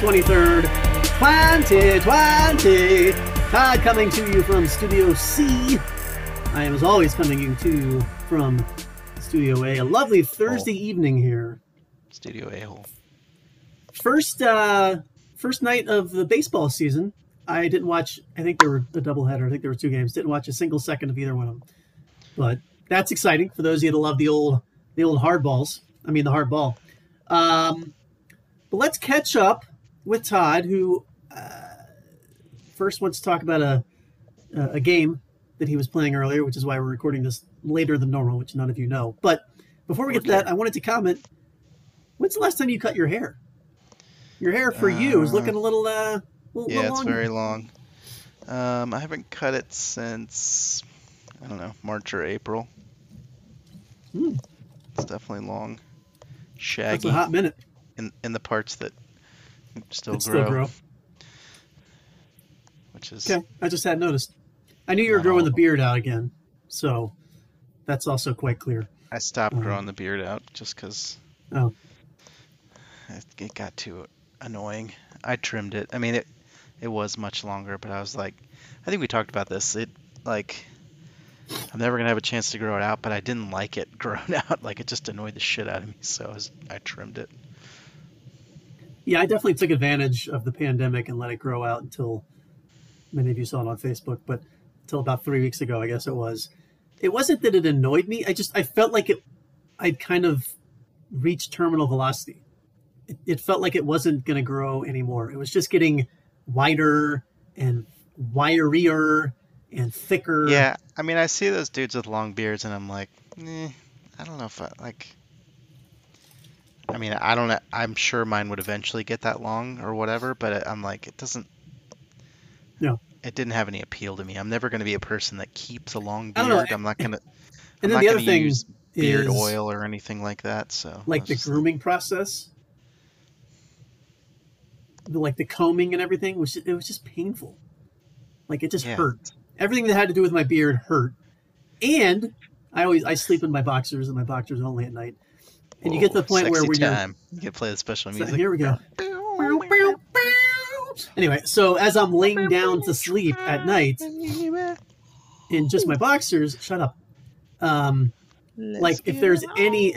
God! July 23rd, 2020. Todd coming to you from Studio C. I am, as always, coming to you from Studio A. A lovely Thursday Oh. evening here. Studio A hole. First, uh, first night of the baseball season. I didn't watch. I think there were a doubleheader. I think there were two games. Didn't watch a single second of either one of them. But that's exciting for those of you that love the old, the old hardballs. I mean, the hard ball. Um, but let's catch up with Todd, who uh, first wants to talk about a a game that he was playing earlier, which is why we're recording this later than normal, which none of you know. But before we get to that, I wanted to comment. When's the last time you cut your hair? Your hair for you is Uh, looking a little, uh, little, Yeah, little it's very long. Um, I haven't cut it since I don't know March or April. Hmm. It's definitely long, shaggy. That's a hot minute. in in the parts that still It grow, still grow. which is Okay, I just hadn't noticed. I knew you were Not growing the beard out again, so that's also quite clear. I stopped Uh-huh. growing the beard out just because Oh, it, it got too annoying. I trimmed it. I mean it it was much longer, but I was like, I think we talked about this. It like I'm never gonna have a chance to grow it out, but I didn't like it grown out. Like it just annoyed the shit out of me, so I, was, I trimmed it. Yeah, I definitely took advantage of the pandemic and let it grow out until many of you saw it on Facebook, but until about three weeks ago, I guess it was. It wasn't that it annoyed me. I just I felt like it. I'd kind of reached terminal velocity. It, it felt like it wasn't going to grow anymore. It was just getting wider and wirier and thicker. Yeah, I mean I see those dudes with long beards, and I'm like, eh, I don't know if I like. I mean, I don't know. I'm sure mine would eventually get that long or whatever, but I'm like, it doesn't. No. It didn't have any appeal to me. I'm never going to be a person that keeps a long I don't know, beard. I'm not going to. And then the other thing use beard is oil or anything like that. So like the just grooming process, the, like the combing and everything was it was just painful. Like it just Yeah. hurt. Everything that had to do with my beard hurt. And I always I sleep in my boxers and my boxers only at night. And you get to the point where sexy when you're time. you can play the special so music. here we go. Anyway, so as I'm laying down to sleep at night in just my boxers, shut up. Um, like if there's any,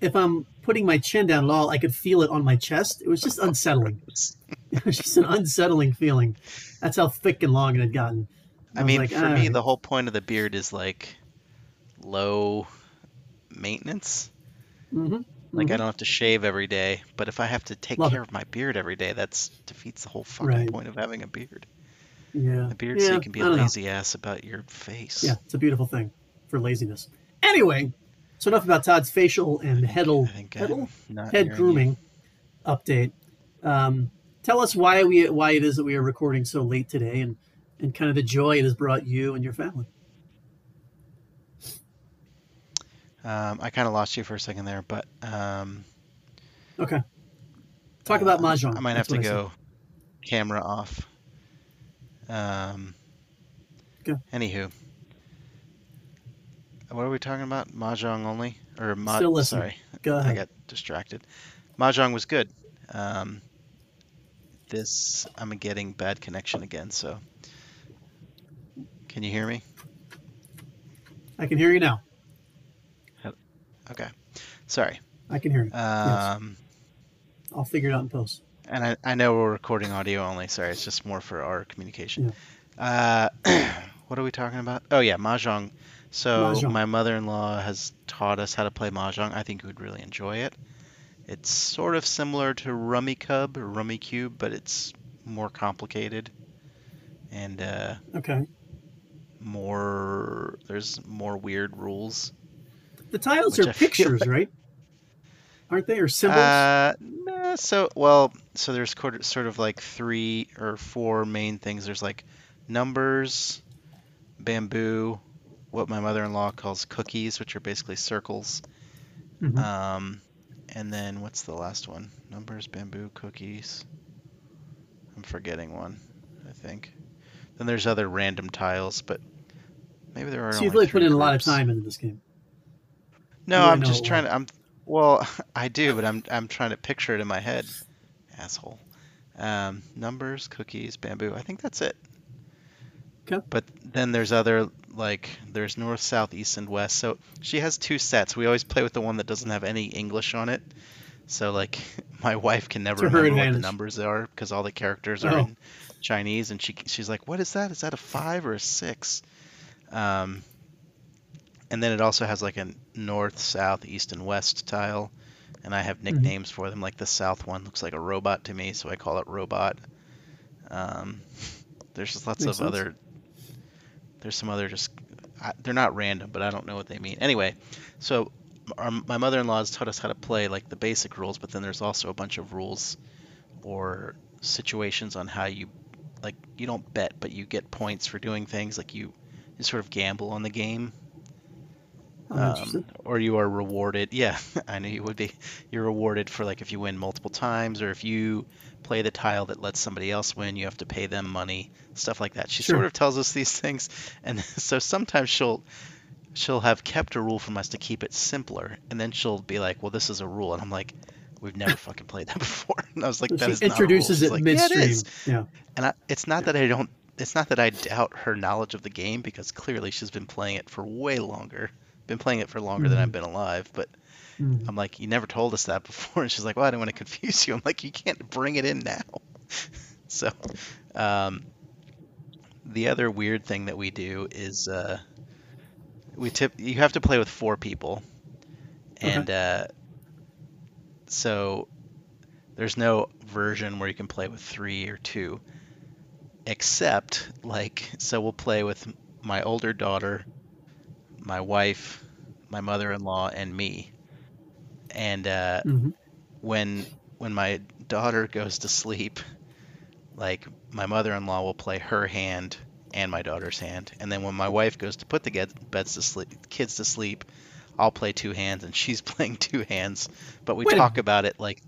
if I'm putting my chin down at all, I could feel it on my chest. It was just unsettling. It was just an unsettling feeling. That's how thick and long it had gotten. I was mean, like, for "All me, the whole point of the beard is like low maintenance. Mhm, Like I mhm. don't have to shave every day, but if I have to take Love care it. of my beard every day, that's defeats the whole fucking Right. point of having a beard. yeah, A beard yeah, so you can be a don't know. lazy ass about your face. Yeah, it's a beautiful thing for laziness. Anyway, so enough about Todd's facial and headal, I think headal? Not head hearing you. grooming update. Um, tell us why we why it is that we are recording so late today, and and kind of the joy it has brought you and your family. Um, I kind of lost you for a second there, but um, Okay, talk about uh, mahjong. I might have to go camera off. Um, Go. Anywho, what are we talking about? Mahjong only, or ma- Still listening. Sorry. Go I got distracted. Mahjong was good. Um, this I'm getting bad connection again, so can you hear me? I can hear you now. Okay, sorry. I can hear you. Um, I'll figure it out in post. and I, I know we're recording audio only. Sorry, it's just more for our communication. Yeah. Uh, what are we talking about? Oh yeah, mahjong. So Mahjong. my mother-in-law has taught us how to play mahjong. I think you would really enjoy it. It's sort of similar to Rummy Cub or Rummy Cube, but it's more complicated and uh, Okay. more. There's more weird rules. The tiles are I pictures, like- right? Aren't they or symbols? Uh, nah, so well, so there's sort of like three or four main things. There's like numbers, bamboo, what my mother-in-law calls cookies, which are basically circles. Mhm. Um, and then what's the last one? Numbers, bamboo, cookies. I'm forgetting one, I think. Then there's other random tiles, but maybe there are. so you've really put in a lot of time into this game. No, I'm just trying to. I'm well, I do, but I'm I'm trying to picture it in my head, asshole. Um, numbers, cookies, bamboo. I think that's it. Okay. But then there's other like there's north, south, east, and west. So she has two sets. We always play with the one that doesn't have any English on it. So like my wife can never remember what the numbers are because all the characters are Oh. in Chinese, and she she's like, "What is that? Is that a five or a six? Um, and then it also has like a north, south, east, and west tile, and I have Mm-hmm. nicknames for them. Like the south one looks like a robot to me, so I call it robot. Um, there's just lots Makes of sense. other. There's some other just. I, they're not random, but I don't know what they mean. Anyway, so our, my mother-in-law has taught us how to play like the basic rules, but then there's also a bunch of rules or situations on how you like you don't bet, but you get points for doing things like you you sort of gamble on the game um, or you are rewarded. Yeah, I knew you would be. You're rewarded for like if you win multiple times, or if you play the tile that lets somebody else win, you have to pay them money, stuff like that. She Sure. sort of tells us these things, and so sometimes she'll she'll have kept a rule from us to keep it simpler, and then she'll be like, "Well, this is a rule," and I'm like. We've never fucking played that before. And I was like, So that she is not a rule." introduces it like, "Yeah, midstream. it is." yeah. And I, it's not that I don't. It's not that I doubt her knowledge of the game because clearly she's been playing it for way longer. Been playing it for longer than Mhm. I've been alive. But Mm. I'm like, you never told us that before. And she's like, well, I didn't want to confuse you. I'm like, you can't bring it in now. so, um, the other weird thing that we do is uh, we tip. You have to play with four people, and uh, so there's no version where you can play with three or two, except like so we'll play with my older daughter, my wife, my mother-in-law, and me. And uh, hmm when when my daughter goes to sleep, like my mother-in-law will play her hand and my daughter's hand, and then when my wife goes to put the get- beds to sleep, kids to sleep, I'll play two hands and she's playing two hands. But we Wait talk about it like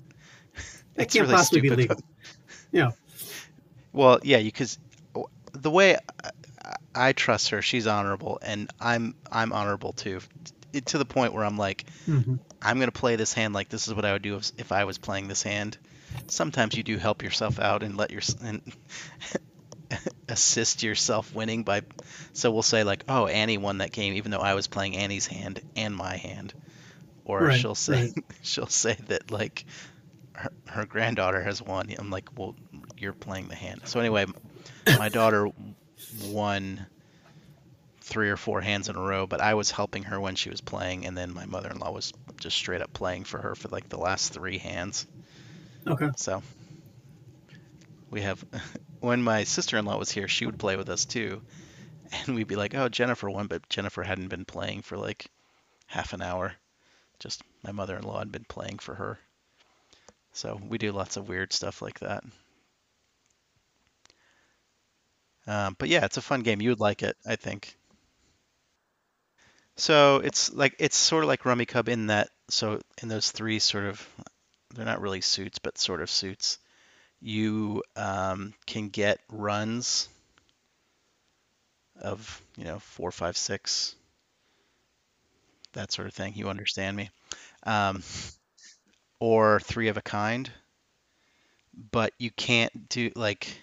it's can't really possibly be stupid, legal. Yeah. Well, yeah, because the way I, trust her, she's honorable, and I'm I'm honorable too, It- to the point where I'm like, hmm I'm gonna play this hand like this is what I would do if, if I was playing this hand. Sometimes you do help yourself out and let your and assist yourself winning by. So we'll say like, oh, Annie won that game, even though I was playing Annie's hand and my hand. Or Right, she'll say right. she'll say that like her, her granddaughter has won. I'm like, well, you're playing the hand. So anyway, my daughter won three or four hands in a row, but I was helping her when she was playing, and then my mother-in-law was just straight up playing for her for like the last three hands. Okay. So we have when my sister-in-law was here, she would play with us too, and we'd be like, "Oh, Jennifer won," but Jennifer hadn't been playing for like half an hour. Just my mother-in-law had been playing for her. So we do lots of weird stuff like that. Um, but yeah, it's a fun game. You would like it, I think. So it's like it's sort of like Rummikub in that. So in those three sort of, they're not really suits, but sort of suits. You um, can get runs of you know four, five, six, that sort of thing. You understand me? Um, or three of a kind, but you can't do like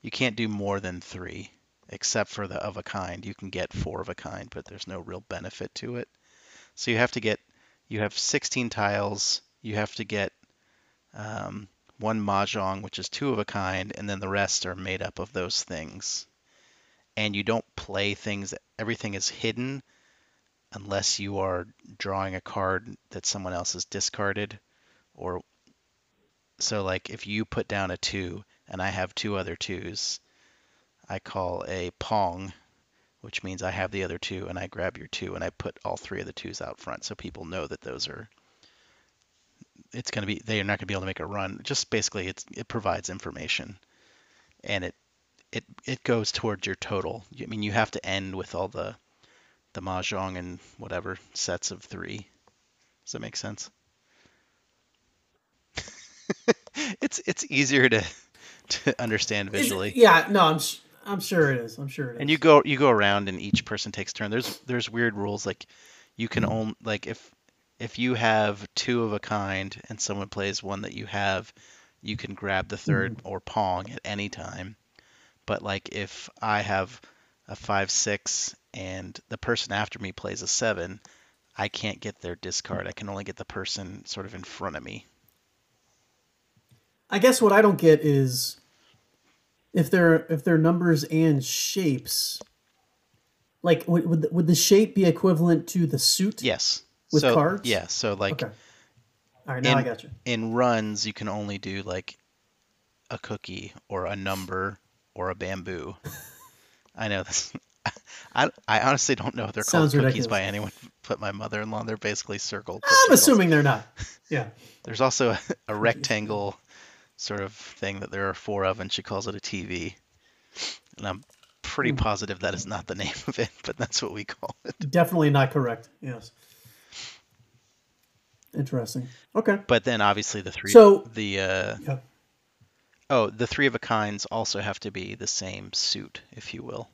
you can't do more than three, except for the of a kind. You can get four of a kind, but there's no real benefit to it. So you have to get you have 16 tiles. You have to get um, one mahjong, which is two of a kind, and then the rest are made up of those things. And you don't play things. Everything is hidden unless you are drawing a card that someone else has discarded or so like if you put down a two and I have two other twos, I call a pong, which means I have the other two and I grab your two and I put all three of the twos out front so people know that those are it's going to be they are not going to be able to make a run. Just basically it's it provides information and it it it goes towards your total. I mean you have to end with all the the mahjong and whatever sets of 3. Does that make sense? it's it's easier to to understand Is it- visually. yeah. No, I'm. I'm sure it is. I'm sure it is. And you go you go around and each person takes turn. There's there's weird rules like you can mm-hmm. only like if if you have two of a kind and someone plays one that you have, you can grab the 3rd mm-hmm. or Pong at any time. But like if I have a five six and the person after me plays a seven, I can't get their discard. I can only get the person sort of in front of me. I guess what I don't get is if they're if they're numbers and shapes. Like would would the, would the shape be equivalent to the suit? Yes. With so, cards? Yeah. So like Okay. All right, now I in, got you. in runs, you can only do like a cookie or a number or a bamboo. I know this. I, I honestly don't know if they're Sounds called cookies ridiculous. by anyone but my mother-in-law. They're basically circled. I'm circles. assuming they're not. Yeah. There's also a, a rectangle sort of thing that there are four of, and she calls it a TV. And I'm pretty Hmm. positive that is not the name of it, but that's what we call it. Definitely not correct. Yes. Interesting. Okay. But then obviously the three, So- the uh, Yeah. oh, the three of a kinds also have to be the same suit, if you will.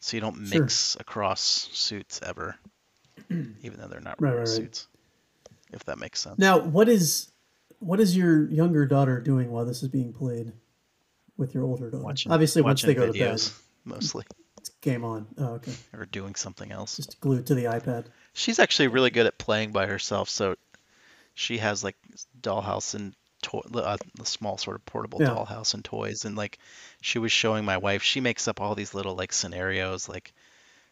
So you don't Sure. mix across suits ever, even though they're not Right, real right, right. suits. If that makes sense. Now, what is what is your younger daughter doing while this is being played with your older daughter? Watching, Obviously, once they watching go to bed, videos, mostly, it's game on. Oh, okay. or doing something else. Just glued to the iPad. She's actually really good at playing by herself. So she has like dollhouse and toy, uh, the small sort of portable Yeah. dollhouse and toys. And like she was showing my wife, she makes up all these little like scenarios. Like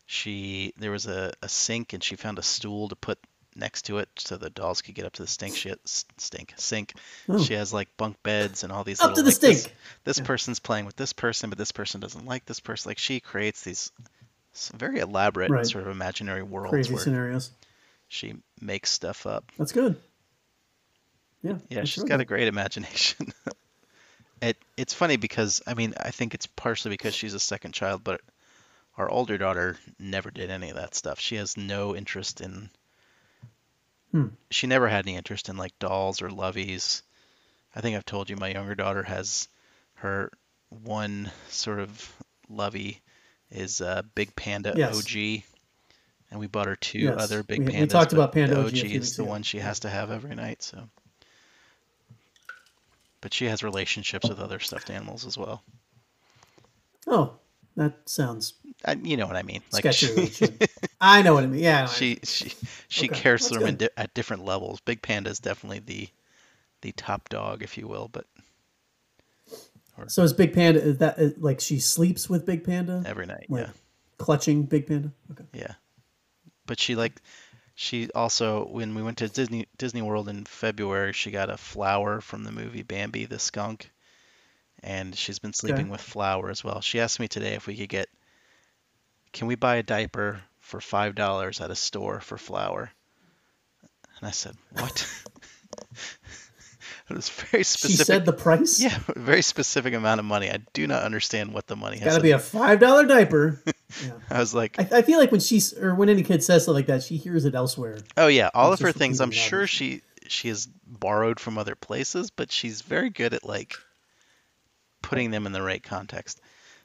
she, there was a, a sink and she found a stool to put next to it so the dolls could get up to the stink. She stink sink. Oh. She has like bunk beds and all these Up little, to the like, this- stink. This, Yeah. person's playing with this person, but this person doesn't like this person. Like she creates these very elaborate Right. sort of imaginary worlds Crazy where scenarios. she makes stuff up. That's good. Yeah. Yeah, that's she's really got a great imagination. it it's funny because I mean I think it's partially because she's a second child, but our older daughter never did any of that stuff. She has no interest in. Hmm. She never had any interest in like dolls or loveys. I think I've told you my younger daughter has her one sort of lovey is uh, Big Panda Yes. OG, and we bought her two Yes, other Big we- we talked about Panda OG is the one she has to have every night. So, but she has relationships with other stuffed animals as well. Oh, that sounds I, you know what I mean? Like she, a little bit. I know what I mean. Yeah. I I mean. she she she Okay, cares for them di- at different levels. Big Panda is definitely the the top dog, if you will. But So is Big Panda is that is, like she sleeps with Big Panda, every night, like yeah, clutching Big Panda? Okay. yeah. But she like she also when we went to Disney Disney World in February, she got a flower from the movie Bambi the skunk, and she's been sleeping Okay. with Flower as well. She asked me today if we could get, can we buy a diaper for five dollars at a store for Flower? And I said, what? it was very specific. She said the price. Yeah, very specific amount of money. I do not understand what the money has. Got to be a five dollar diaper. yeah. I was like, I, I feel like when she's or when any kid says something like that, she hears it elsewhere. oh yeah, all of her things. I'm it, sure she she has borrowed from other places, but she's very good at like putting them in the right context.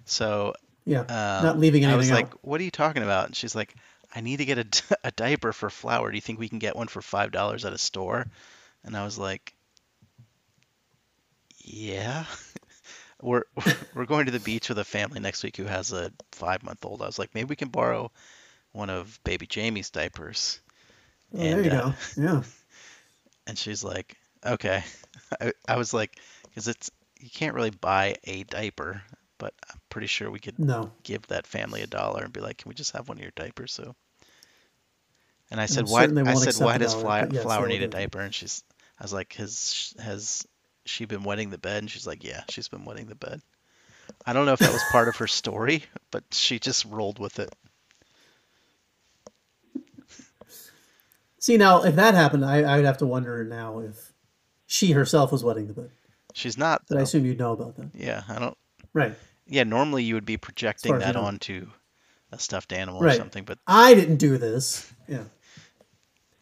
So Yeah. um, Not leaving anything I was anything like, what are you talking about? And she's like, I need to get a, a diaper for Flower. Do you think we can get one for five dollars at a store? And I was like, yeah. We're we're going to the beach with a family next week who has a five month old. I was like, maybe we can borrow one of baby Jamie's diapers. Oh, there and, you uh, go. Yeah. And she's like, okay. I, I was like, because it's you can't really buy a diaper, but I'm pretty sure we could No. give that family a dollar and be like, can we just have one of your diapers? So. And I said, why? I said, why does dollar, Fly, Flower need a diaper? And she's, I was like, has has she been wetting the bed? And she's like, yeah, she's been wetting the bed. I don't know if that was part of her story, but she just rolled with it. See now, if that happened, I, I would have to wonder now if she herself was wetting the bed. She's not. But I assume you'd know about that. Yeah, I don't. Right. Yeah, normally you would be projecting far as you that onto a stuffed animal or something, but I didn't do this. Yeah.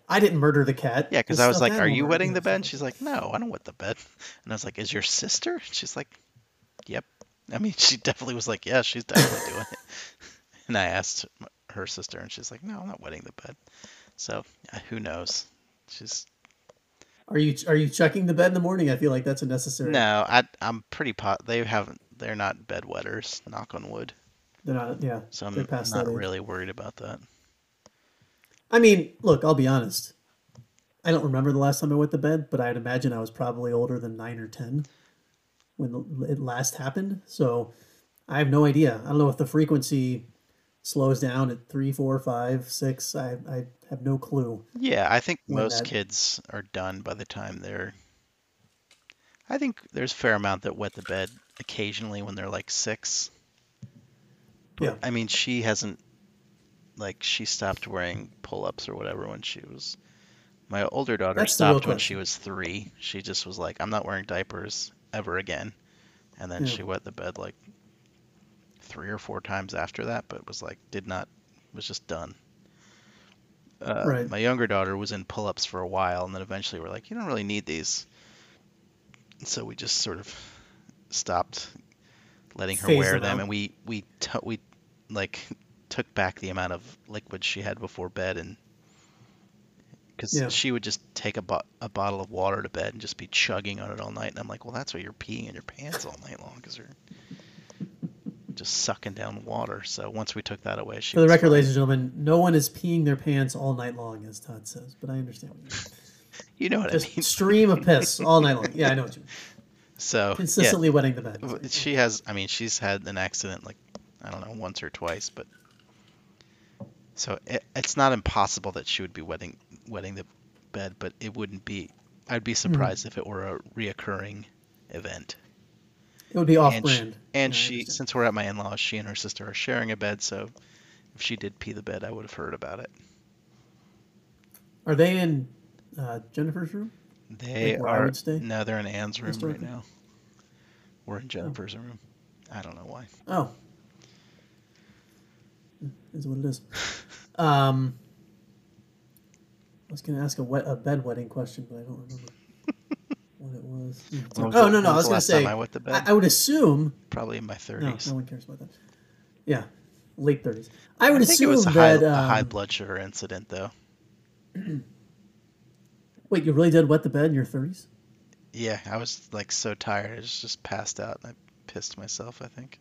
I didn't murder the cat. Yeah, because I was like, "Are you wetting the bed?" She's like, "No, I don't wet the bed." And I was like, "Is your sister?" She's like, "Yep." I mean, she definitely was like, "Yeah, she's definitely doing it." And I asked her sister, and she's like, "No, I'm not wetting the bed." So who knows? She's Are you are you checking the bed in the morning? I feel like that's a necessary. No, I I'm pretty pot. They haven't. They're not bed wetters. Knock on wood. They're not. Yeah. So I'm not really worried about that. I mean, look, I'll be honest. I don't remember the last time I went to bed, but I'd imagine I was probably older than nine or ten when it last happened. So I have no idea. I don't know if the frequency slows down at three, four, five, six. I I have no clue. Yeah, I think most that- kids are done by the time they're. I think there's a fair amount that wet the bed occasionally when they're like six. Yeah. I mean, she hasn't, like, she stopped wearing pull-ups or whatever when she was. My older daughter That's stopped when she was three. She just was like, I'm not wearing diapers ever again. And then Yeah. she wet the bed like three or four times after that, but was like, did not, was just done. Uh, Right. My younger daughter was in pull-ups for a while, and then eventually we're like, you don't really need these. So we just sort of stopped letting her Phased wear them and we we t- we like took back the amount of liquid she had before bed, and because Yeah. she would just take a, bo- a bottle of water to bed and just be chugging on it all night, and I'm like, well, that's why you're peeing in your pants all night long, because you're just sucking down water. So once we took that away, she For the record, fine. ladies and gentlemen, no one is peeing their pants all night long, as Todd says. But I understand. What you mean. You know what I Just mean. stream of piss all night long. Yeah, I know what you mean. So yeah, Consistently wetting the bed. She has, I mean, she's had an accident like, I don't know, once or twice, but so it, it's not impossible that she would be wetting wetting the bed, but it wouldn't be. I'd be hmm. surprised if it were a reoccurring event. It would be and she, off-brand. and Yeah, I she, since we're at my in-laws, she and her sister are sharing a bed, so if she did pee the bed, I would have heard about it. Are they in uh, Jennifer's room? They Like are no, they're in Anne's room right now. We're in Jennifer's room. I don't know why. Oh. Is what it is. Um, I was going to ask a, wet, a bed wedding question, but I don't remember what it was. Was oh, the- no, no. I was was going to say, I wet the bed? I, I would assume. Probably in my 30s. no one cares about that. Yeah, late 30s. I would I think it was a high, that. a high um, blood sugar incident, though. Wait, you really did wet the bed in your 30s? Yeah, I was like so tired, I just, just passed out and I pissed myself. I think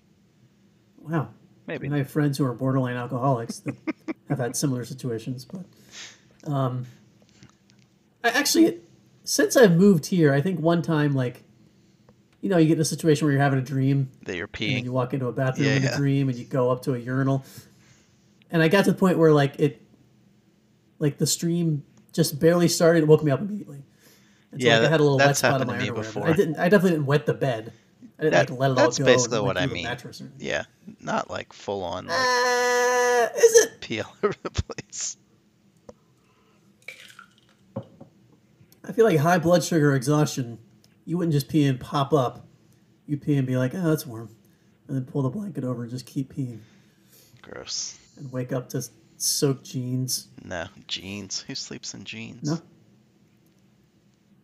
Wow. maybe. And I have friends who are borderline alcoholics that have had similar situations, but um, I actually, since I've moved here, I think one time, like, you know, you get in a situation where you're having a dream, that you're peeing. and you walk into a bathroom Yeah, in a yeah. dream, and you go up to a urinal, and I got to the point where like it, like the stream just barely started, it woke me up immediately. And so, Yeah, like, I had a little wet spot on my to me underwear. before. I didn't. I definitely didn't wet the bed. I didn't That- like let it that's all go. basically and, what I mean. mattress or- Yeah, not like full on like Uh, is it? pee all over the place. I feel like high blood sugar exhaustion, you wouldn't just pee and pop up. You'd pee and be like, oh, that's warm. And then pull the blanket over and just keep peeing. Gross. And wake up to soaked jeans. No jeans. Who sleeps in jeans? No.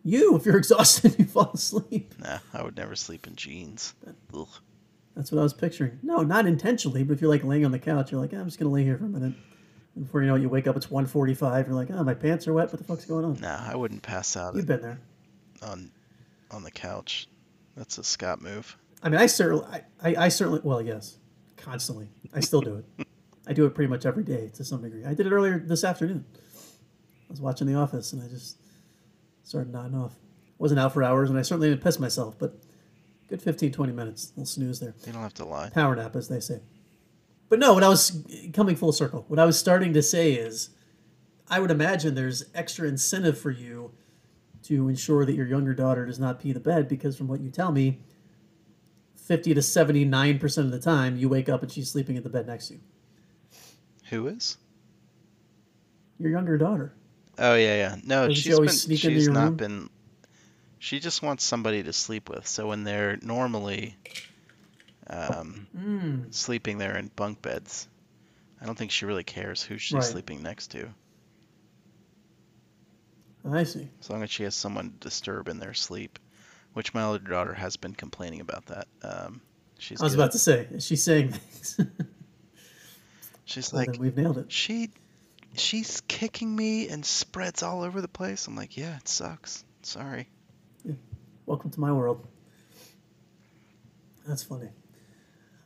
You, if you're exhausted, you fall asleep. No, I would never sleep in jeans. Ugh. That's what I was picturing. No, not intentionally, but if you're like laying on the couch, you're like, "Ah, I'm just going to lay here for a minute. And before you know it, you wake up, it's 1.45. You're like, oh, my pants are wet. What the fuck's going on? No, I wouldn't pass out You've been there. on on the couch. That's a Scott move. I mean, I certainly, I, I, I certainly, well, yes, constantly. I still do it. I do it pretty much every day to some degree. I did it earlier this afternoon. I was watching The Office and I just started nodding off. Wasn't out for hours and I certainly didn't piss myself, but good 15, 20 minutes. little snooze there. You don't have to lie. Power nap, as they say. But no, what I was coming full circle, what I was starting to say is I would imagine there's extra incentive for you to ensure that your younger daughter does not pee the bed because from what you tell me, 50 to 79% of the time you wake up and she's sleeping in the bed next to you. Who is? Your younger daughter. Oh yeah, yeah. No, Doesn't she she's always been. sneak she's not room? been. She just wants somebody to sleep with. So when they're normally um, Mm. sleeping there in bunk beds, I don't think she really cares who she's Right. sleeping next to, I see. as long as she has someone to disturb in their sleep. Which my older daughter has been complaining about that. Um, she's I was good- about to say, is she saying things? she's Well, like we've nailed it. she she's kicking me and spreads all over the place. I'm like, yeah, it sucks. It Sorry. Welcome to my world. That's funny.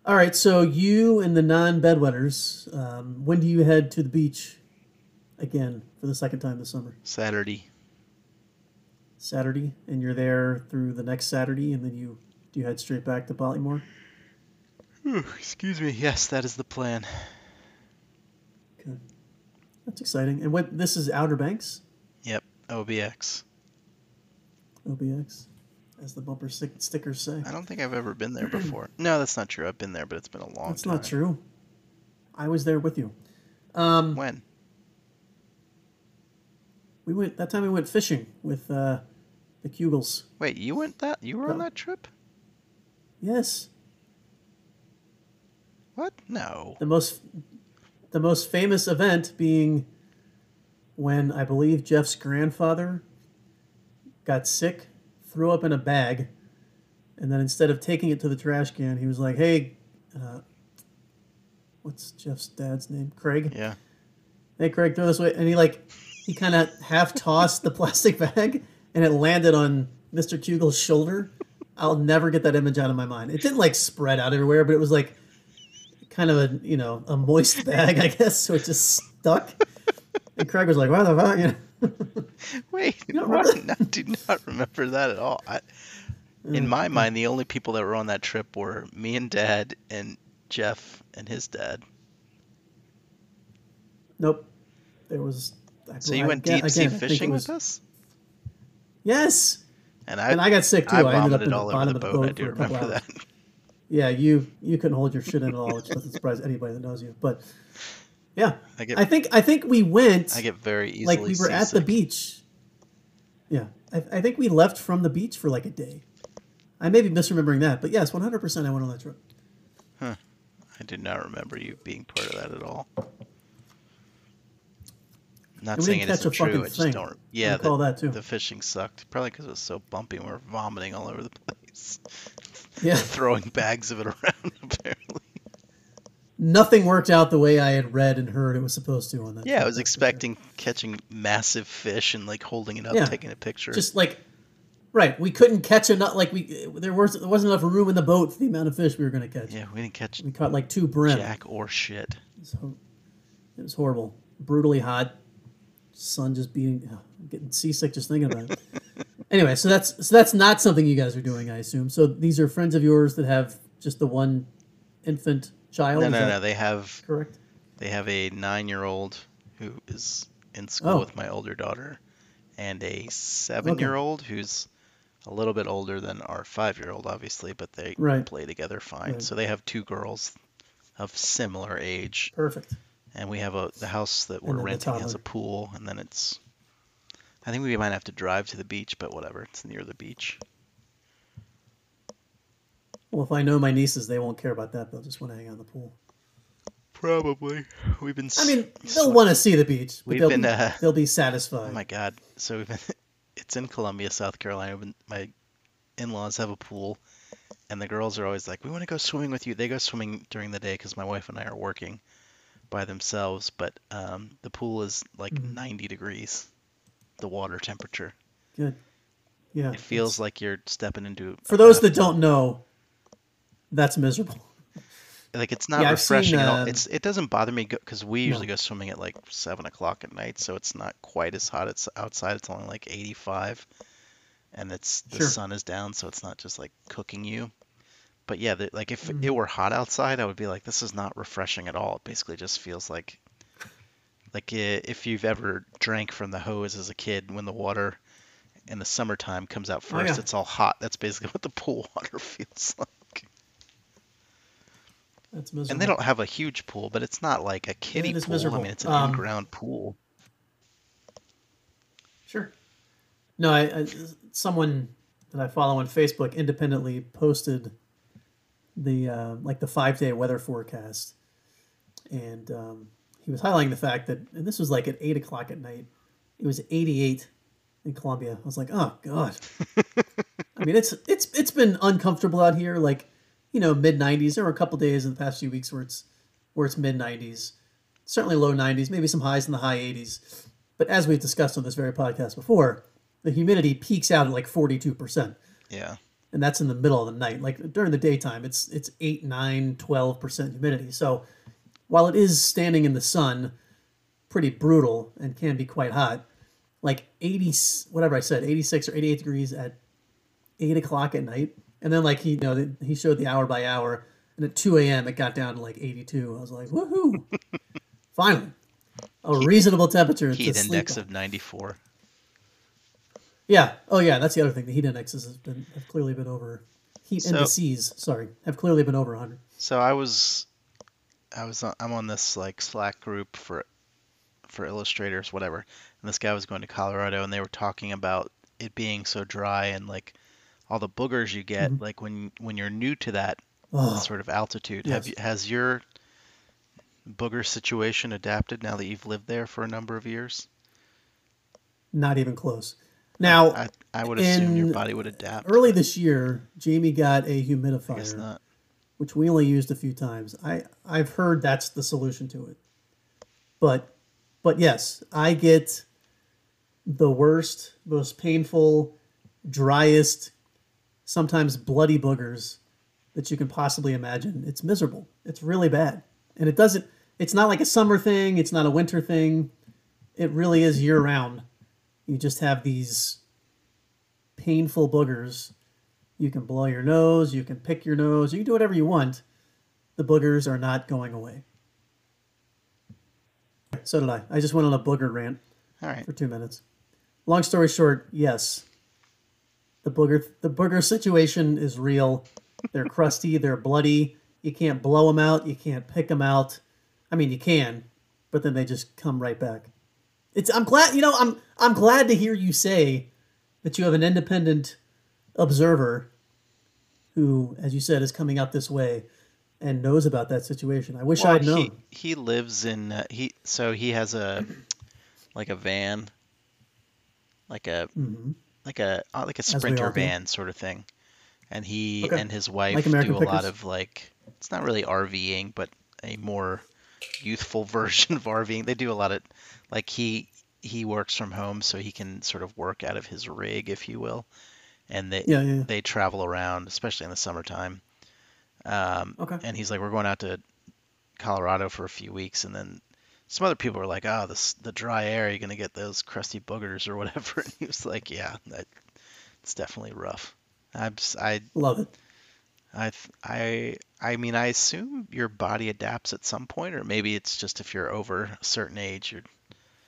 All right, so you and the non-bedwetters, um, when do you head to the beach again for the second time this summer? Saturday. Saturday, and you're there through the next Saturday, and then you do you head straight back to Baltimore? Whew, excuse me. Yes, that is the plan. That's exciting. And what this is Outer Banks, Yep. OBX. OBX, as the bumper stick- stickers say. I don't think I've ever been there before. No, that's not true. I've been there, but it's been a long That's time. not true. I was there with you. Um, When? we went that time. We went fishing with uh, the Kugels. Wait, you went that? You were on that trip? Yes, What? No. the most the most famous event being when I believe Jeff's grandfather got sick, threw up in a bag, and then instead of taking it to the trash can, he was like, "Hey, uh, what's Jeff's dad's name? Craig. Yeah. Hey, Craig, throw this away." And he like he kind of half tossed the plastic bag, and it landed on Mr. Kugel's shoulder. I'll never get that image out of my mind. It didn't like spread out everywhere, but it was like kind of a you know a moist bag, I guess. So it just stuck. And Craig was like, "What the fuck?" You know? Wait, remember I do not remember that at all. I, in my mind, the only people that were on that trip were me and Dad and Jeff and his dad. Nope. There was. I- So you I- went deep sea fishing was- with us? Yes. And I, And I got sick too. I I, ended up in the bottom the of the boat. boat I do remember that. Yeah, you you couldn't hold your shit in at all, which doesn't surprise anybody that knows you. But yeah, I get I think I think we went I get very easily like we were at the beach. Yeah, I, I think we left from the beach for like a day. I may be misremembering that, but yes, one hundred percent, I went on that trip. Huh. I do not remember you being part of that at all. Not saying a isn't true. I just thing. don't. Yeah, the, that too. the fishing sucked. Probably because it was so bumpy. and We were vomiting all over the place, Yeah, throwing bags of it around. Apparently. nothing worked out the way I had read and heard it was supposed to on that. Yeah, I was for sure. expecting catching massive fish and like holding it up, Yeah. taking a picture. just like right, we couldn't catch enough. Like we there was there wasn't enough room in the boat for the amount of fish we were going to catch. yeah, we didn't catch We caught like two brim. jack or shit. So it was horrible, brutally hot. Sun just beating, I'm getting seasick just thinking about it. anyway, so that's so that's not something you guys are doing, I assume. So these are friends of yours that have just the one infant child. No, no, no. They have Correct. they have a nine-year-old who is in school Oh. with my older daughter, and a seven-year-old who's a little bit older than our five-year-old, obviously, but they Right. play together fine. Right. So they have two girls of similar age, Perfect. and we have a the house that we're renting has a pool, and then it's. I think we might have to drive to the beach, but whatever. It's near the beach. Well, if I know my nieces, they won't care about that. They'll just want to hang out in the pool. Probably. We've been. I mean, they'll want to see the beach, but We've they'll, been, be, uh, they'll be satisfied. Oh my god! So we've been, it's in Columbia, South Carolina. When my in-laws have a pool, and the girls are always like, "We want to go swimming with you." They go swimming during the day because my wife and I are working by themselves. But um, the pool is like Mhm. 90 degrees, the water temperature. Good. Yeah. It feels like you're stepping into. For those that don't know, that's miserable. like it's not Yeah, I've seen, refreshing at all. um, It's it doesn't bother me because we usually No. go swimming at like seven o'clock at night, so it's not quite as hot. It's outside. It's only like 85, and it's the Sure. sun is down, so it's not just like cooking you. But yeah, the, like if Mhm. it were hot outside, I would be like, this is not refreshing at all. It basically just feels like like if you've ever drank from the hose as a kid when the water in the summertime comes out Oh, first, yeah. it's all hot. That's basically what the pool water feels like. That's miserable. And they don't have a huge pool, but it's not like a kiddie pool. miserable. I mean, it's an Um, in-ground pool. Sure. No, I, I someone that I follow on Facebook independently posted the uh, like the five day weather forecast, and um, he was highlighting the fact that, and this was like at eight o'clock at night. It was eighty eight in Columbia. I was like, oh god. I mean, it's it's it's been uncomfortable out here. Like, you know, mid nineties. There were a couple days in the past few weeks where it's where it's mid nineties, certainly low nineties, maybe some highs in the high eighties. But as we've discussed on this very podcast before, the humidity peaks out at like 42%. Yeah. And that's in the middle of the night. Like during the daytime, it's it's 8, 9, 12% humidity. So while it is standing in the sun, pretty brutal and can be quite hot, like 80, whatever I said, 86 or 88 degrees at 8 o'clock at night. And then like he, you know, he showed the hour by hour. And at 2 a.m., it got down to like 82. I was like, woohoo! Finally, a reasonable temperature. Heat to index sleep of 94. Yeah. Oh, yeah. That's the other thing. The heat indexes have, been, have clearly been over. Heat So- indices, sorry, have clearly been over 100. So I was, I was, on, I'm on this like Slack group for, for illustrators, whatever. And this guy was going to Colorado, and they were talking about it being so dry and like all the boogers you get, mm-hmm. like when when you're new to that Oh, sort of altitude. Have Yes. you, has your booger situation adapted now that you've lived there for a number of years? not even close. Now, I, I would assume your body would adapt. early this year, Jamie got a I guess humidifier, not. Which we only used a few times. I I've heard that's the solution to it. But but yes, I get the worst, most painful, driest, sometimes bloody boogers that you can possibly imagine. It's miserable. It's really bad. And it doesn't it's not like a summer thing, it's not a winter thing. It really is year round. You just have these painful boogers. You can blow your nose, you can pick your nose, you can do whatever you want. The boogers are not going away. So did I. I just went on a booger rant All right. for two minutes. Long story short, yes. The booger the booger situation is real. They're crusty, they're bloody. You can't blow them out, you can't pick them out. I mean, you can, but then they just come right back. It's I'm glad, you know, I'm I'm glad to hear you say that you have an independent observer who, as you said, is coming out this way and knows about that situation. I wish Well, I'd known. He, he lives in uh, he so he has a like a van, like a Mhm. like a uh, like a sprinter van sort of thing, and he Okay. and his wife Like do a lot of like it's not really RVing, but a more youthful version of RVing. They do a lot of like he he works from home, so he can sort of work out of his rig, if you will, and they Yeah, yeah, yeah. they travel around, especially in the summertime. Um, Okay. And he's like, we're going out to Colorado for a few weeks, and then some other people were like, oh, this the dry air, you're gonna get those crusty boogers or whatever. And he was like, yeah, that, it's definitely rough. S- I, Love it. I, I, I mean, I assume your body adapts at some point, or maybe it's just if you're over a certain age, you're,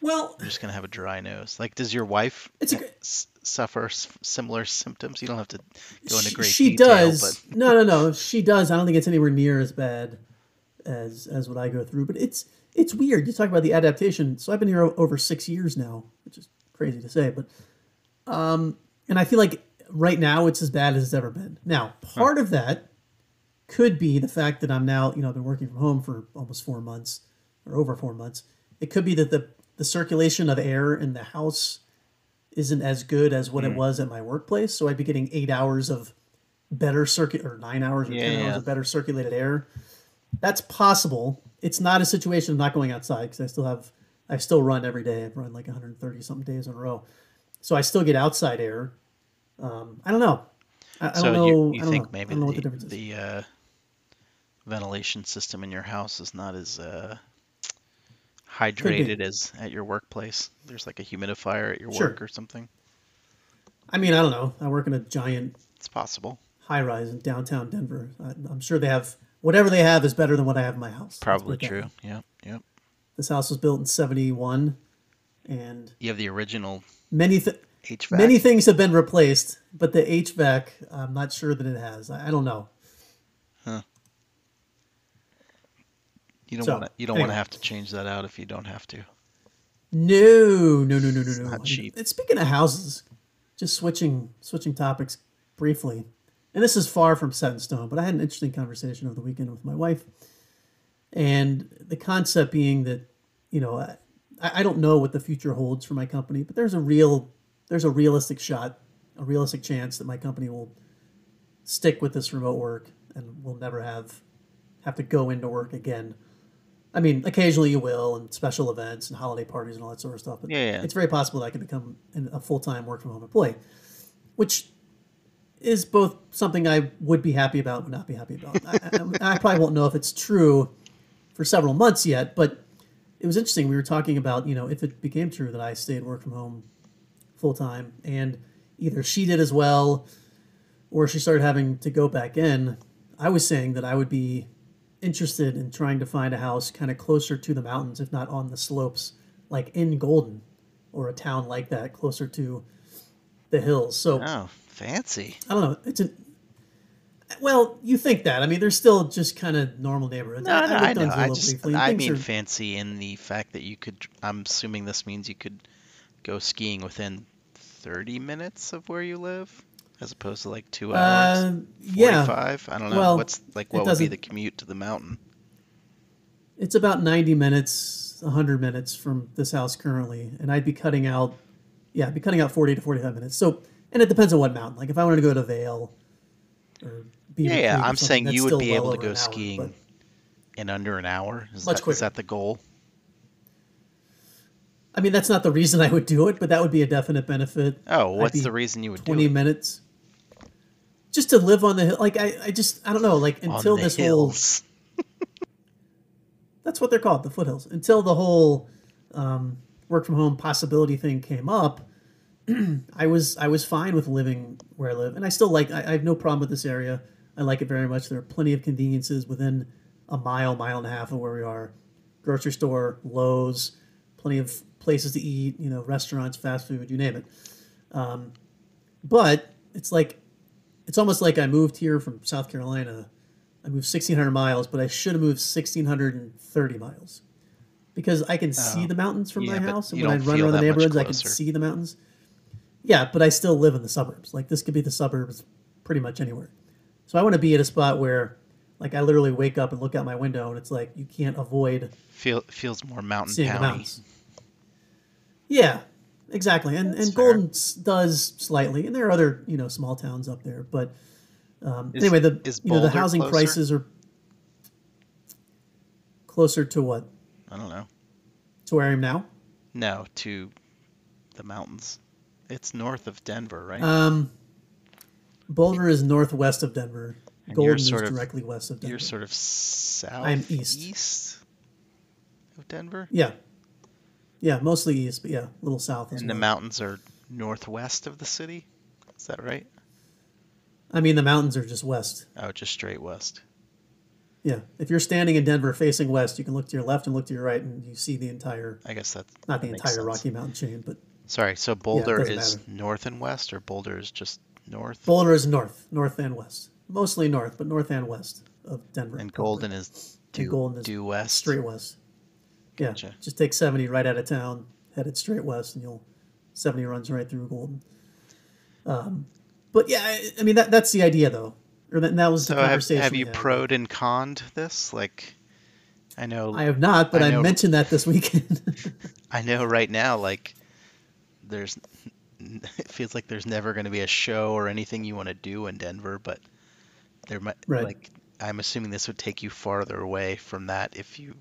Well, you're just gonna have a dry nose. Like, does your wife It's a s- suffer s- similar symptoms? You don't have to go into she, great she detail, does. but No, no, no. She does. I don't think it's anywhere near as bad as as what I go through. But it's it's weird. You talk about the adaptation. So I've been here o- over six years now, which is crazy to say. But um, and I feel like right now it's as bad as it's ever been. Now, part of that could be the fact that I'm now, you know, I've been working from home for almost four months or over four months. It could be that the the circulation of air in the house isn't as good as what it was at my workplace. So I'd be getting eight hours of better circuit or nine hours or Yeah, ten hours of better circulated air. That's possible. It's not a situation of not going outside because I still have I still run every day. I've run like 130 something days in a row, so I still get outside air. Um, I don't know. I, I don't know. you, I you don't think know. Maybe don't know what the the, difference is. the uh, ventilation system in your house is not as uh, hydrated as at your workplace? There's like a humidifier at your Sure. work or something. I mean, I don't know. I work in a giant It's possible. high rise in downtown Denver. I'm sure they have whatever they have is better than what I have in my house. Probably true. Yeah, yep. This house was built in 71 and You have the original many th- HVAC. many things have been replaced, but the HVAC, I'm not sure that it has. I, I don't know. You don't so, want to. You don't want to have to change that out if you don't have to. No, no, no, no, no, no. not cheap. And speaking of houses, just switching switching topics briefly, and this is far from set in stone, but I had an interesting conversation over the weekend with my wife, and the concept being that, you know, I, I don't know what the future holds for my company, but there's a real, there's a realistic shot, a realistic chance that my company will stick with this remote work and we'll never have have to go into work again. I mean, occasionally you will, and special events and holiday parties and all that sort of stuff. But Yeah, yeah. it's very possible that I could become a full time work from home employee, which is both something I would be happy about and would not be happy about. I, I, I probably won't know if it's true for several months yet, but it was interesting. We were talking about, you know, if it became true that I stayed work from home full time, and either she did as well, or she started having to go back in. I was saying that I would be interested in trying to find a house kind of closer to the mountains, if not on the slopes, like in Golden, or a town like that, closer to the hills. So Oh, fancy. I don't know. It's an well, you think that. I mean, they're still just kind of normal neighborhoods. No, no, I, looked know. I just, I mean are- fancy in the fact that you could. I'm assuming this means you could go skiing within 30 minutes of where you live, as opposed to like two hours. uh, yeah, 45. I don't know. Well, What's like what would be the commute to the mountain? it's about 90 minutes 100 minutes from this house currently and i'd be cutting out yeah i'd be cutting out 40 to 45 minutes so and it depends on what mountain like if i wanted to go to Vail or Beaver Yeah, yeah. I'm saying you would be well able to go hour, skiing in under an hour. Is, Much that, is quicker. that the goal? i mean that's not the reason i would do it but that would be a definite benefit Oh, what's the reason you would 20 do it? minutes just to live on the hill like i, I just i don't know like until this whole that's what they're called, the foothills. Until the whole um, work from home possibility thing came up, I was I was fine with living where I live, and I still like. I, I have no problem with this area. I like it very much. There are plenty of conveniences within a mile, mile and a half of where we are. Grocery store, Lowe's, plenty of places to eat. You know, restaurants, fast food, you name it. Um, but it's like it's almost like I moved here from South Carolina. I moved 1,600 miles, but I should have moved 1,630 miles because I can see Oh. the mountains from Yeah, my house, and when I run around the neighborhoods, I can see the mountains. Yeah, but I still live in the suburbs. Like this could be the suburbs pretty much anywhere. So I want to be at a spot where, like, I literally wake up and look out my window, and it's like you can't avoid Feel feels more mountain seeing mountains. Yeah, exactly. And That's and fair. Golden does slightly, and there are other you know small towns up there, but um, Is- anyway, the is you know the housing closer? prices are closer to what I don't know. to where I am now. No, to the mountains. It's north of Denver, right? Um, Boulder is northwest of Denver. And you're Golden is sort of- directly west of Denver. You're sort of south I'm east. east of Denver, yeah, yeah, mostly east, but yeah, a little south as and the mountains are northwest of the city. Is that right? I mean, the mountains are just west. Oh, just straight west. Yeah, if you're standing in Denver facing west, you can look to your left and look to your right, and you see the entire I guess that's not the that makes entire sense. Rocky Mountain chain, but Sorry, so Boulder doesn't is matter. north and west, or Boulder is just north, Boulder is north, north and west, mostly north, but north and west of Denver. and proper. Golden is due, Golden is due west. straight west. Yeah, Gotcha. just take seventy right out of town, headed straight west, and you'll seventy runs right through Golden. Um, but yeah, I, I mean that that's the idea though, or that, that was So the have, conversation. have we you proed and conned this? Like, I know, I have not, but I I, mentioned that this weekend. I know right now, like, there's, it feels like there's never going to be a show or anything you want to do in Denver, but there might, Right. like, I'm assuming this would take you farther away from that if you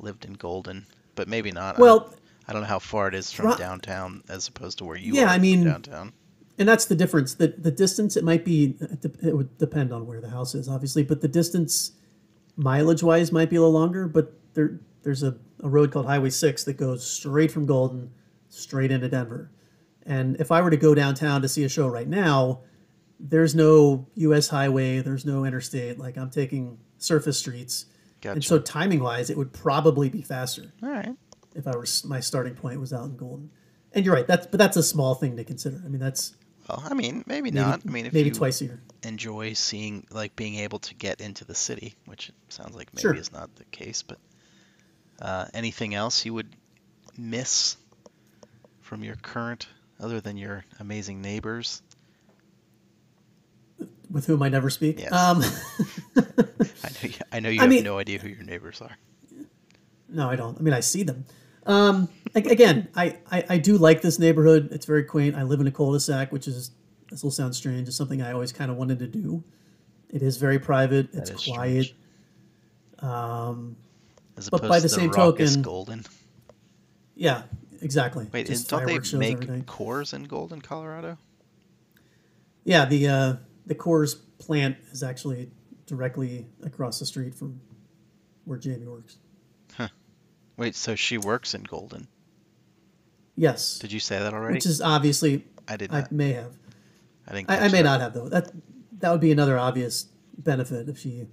lived in Golden, but maybe not. I don't- well, I don't know how far it is from Dro- downtown as opposed to where you Yeah, are I mean- downtown. and that's the difference. The the distance it might be it it would depend on where the house is, obviously, but the distance mileage wise might be a little longer. But there there's a, a road called Highway Six that goes straight from Golden straight into Denver. And if I were to go downtown to see a show right now, there's no U.S. highway, there's no interstate. Like I'm taking surface streets, Gotcha. and so timing wise, it would probably be faster All right. if I were s- my starting point was out in Golden. And you're right, that's but that's a small thing to consider. I mean, that's Well, I mean, maybe, maybe, not. I mean, if maybe twice a year. enjoy seeing, like, being able to get into the city, which it sounds like maybe Sure. is not the case, but uh, anything else you would miss from your current, other than your amazing neighbors? With whom I never speak. Yes. Um, I know you, I know you I have mean- no idea who your neighbors are. no, I don't. I mean, I see them. Um, again, I, I, I do like this neighborhood. It's very quaint. I live in a cul-de-sac, which is this will sound strange. It's something I always kind of wanted to do. It is very private. It's quiet. strange. Um, As But by the to same token- Golden. Yeah, exactly. Wait, Just don't they fireworks shows every make Coors in Golden, Colorado? Yeah, the uh, the Coors plant is actually directly across the street from where Jamie works. Huh. Wait, so she works in Golden. Yes, Did you say that already? which is obviously I did I may have. I, didn't. I, I may that. not have though. That that would be another obvious benefit if she,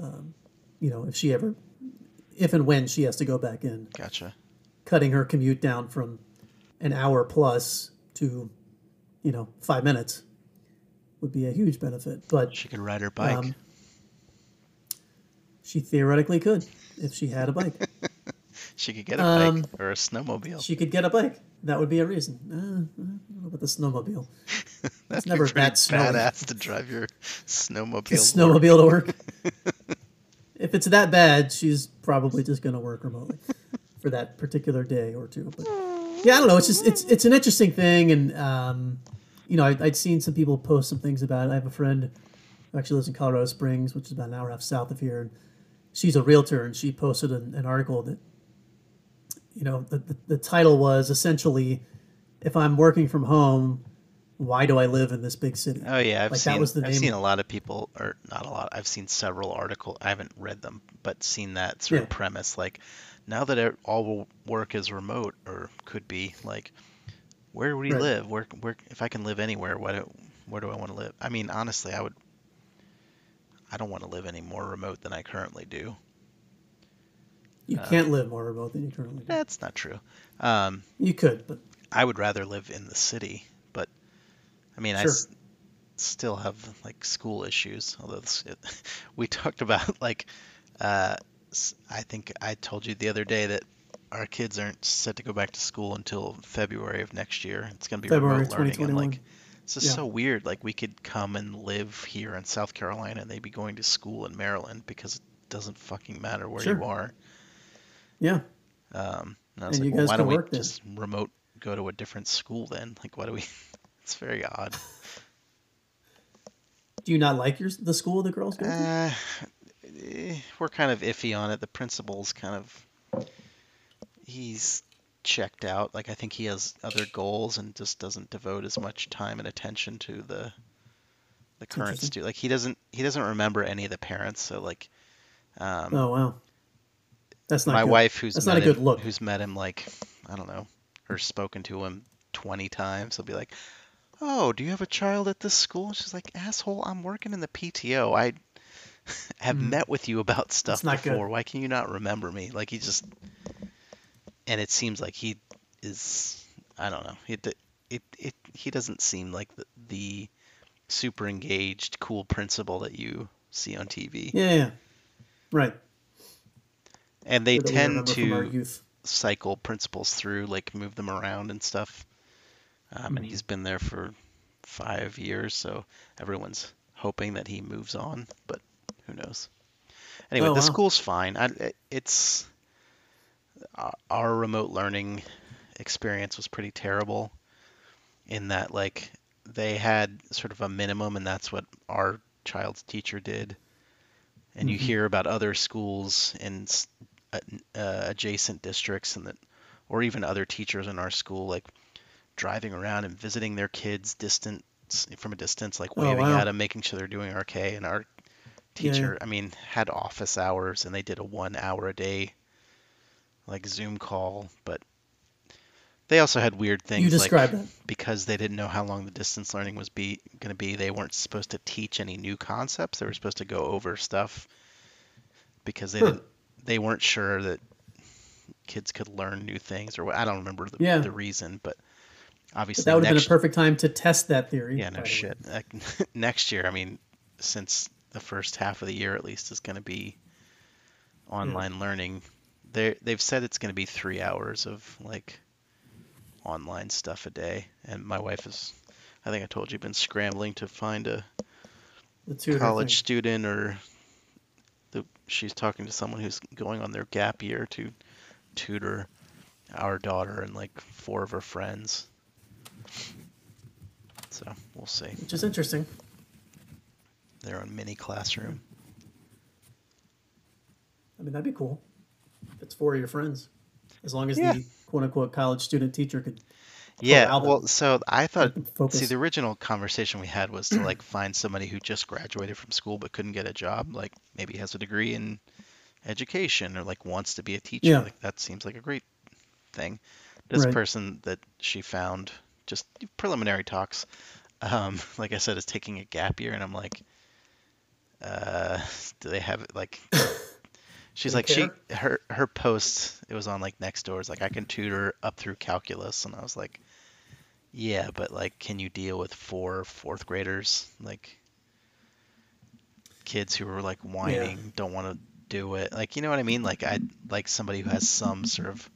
um, you know, if she ever, if and when she has to go back in, Gotcha. cutting her commute down from an hour plus to, you know, five minutes would be a huge benefit. But She could ride her bike. Um, she theoretically could if she had a bike. she could get a um, bike or a snowmobile. she could get a bike. That would be a reason. Uh, I don't know about the snowmobile. That's never that snowy. badass to drive your snowmobile. Snowmobile to work. if it's that bad, she's probably just going to work remotely for that particular day or two. But yeah, I don't know. It's just it's it's an interesting thing, and um, you know, I, I'd seen some people post some things about it. I have a friend who actually lives in Colorado Springs, which is about an hour and a half south of here, and she's a realtor, and she posted an, an article that you know the, the the title was essentially, if I'm working from home. Why do I live in this big city? Oh yeah, I've Like, that seen. was the I've name- seen a lot of people, or not a lot. I've seen several articles. I haven't read them, but seen that sort of premise. Like, now that it- all work is remote, or could be, like, where would you Right. live? Where, where, if I can live anywhere, why do, where do I want to live? I mean, honestly, I would. I don't want to live any more remote than I currently do. You can't live more remote than you currently do. That's not true. Um, You could, but I would rather live in the city, but I mean, I Sure. s- still have like school issues. Although this, it, we talked about like, uh, I think I told you the other day that our kids aren't set to go back to school until February of next year. It's going to be February remote learning, and like, it's just Yeah. so weird. Like we could come and live here in South Carolina, and they'd be going to school in Maryland because it doesn't fucking matter where Sure. you are. yeah, Um, and I was And like, you well, why don't we then. just remote go to a different school then? Like, why do we? It's very odd. do you not like your the school the girls go to? Uh, eh, we're kind of iffy on it. The principal's kind of he's checked out. Like, I think he has other goals and just doesn't devote as much time and attention to the the current student. Like, he doesn't he doesn't remember any of the parents. So like, um, oh wow, that's not my good. wife who's That's not a good him, look. who's met him like I don't know, or spoken to him 20 times. He'll be like, "Oh, do you have a child at this school?" She's like, "Asshole, I'm working in the PTO. I have Hmm. met with you about stuff not good. before. Why can you not remember me?" Like he just and it seems like he is I don't know. It it, it he doesn't seem like the, the super engaged cool principal that you see on TV. Yeah, yeah, right. And they tend remember from our to cycle principals through, like move them around and stuff. Um, and Mhm. he's been there for five years, so everyone's hoping that he moves on, but who knows? Anyway, Oh, the wow. school's fine. I, it's our- remote learning experience was pretty terrible in that like they had sort of a minimum and that's what our child's teacher did and you Mhm. hear about other schools in uh, uh, adjacent districts and that or even other teachers in our school like driving around and visiting their kids distance from a distance like Oh, waving wow. at them making sure they're doing okay and our Yeah, yeah. teacher i mean had office hours and they did a one hour a day like zoom call but they also had weird things You described like that. because they didn't know how long the distance learning was be going to be they weren't supposed to teach any new concepts they were supposed to go over stuff because they Huh. didn't they weren't sure that kids could learn new things or what i don't remember the, Yeah. the reason but obviously But that would have been a perfect time to test that theory. yeah no shit Like, next year i mean since the first half of the year at least is going to be hmm. online learning they they've said it's going to be three hours of like online stuff a day and my wife is i think i told you been scrambling to find a college thing. student or the, she's talking to someone who's going on their gap year to tutor our daughter and like four of her friends so we'll see which is interesting. their own mini classroom I mean, that'd be cool. It's for your friends, as long as Yeah. the quote unquote college student teacher could. Yeah, well, so I thought, Focus. see, the original conversation we had was to like find somebody who just graduated from school but couldn't get a job, like maybe has a degree in education or like wants to be a teacher. Yeah. Like that seems like a great thing. This Right. person that she found, just preliminary talks, um, like I said, is taking a gap year, and I'm like, uh, do they have it like? She's like she her her post it was on like next door. Is like I can tutor up through calculus. And I was like yeah but like can you deal with four fourth graders? Like kids who are like whining don't want to do it. Like you know what I mean? Like I like somebody who has some sort of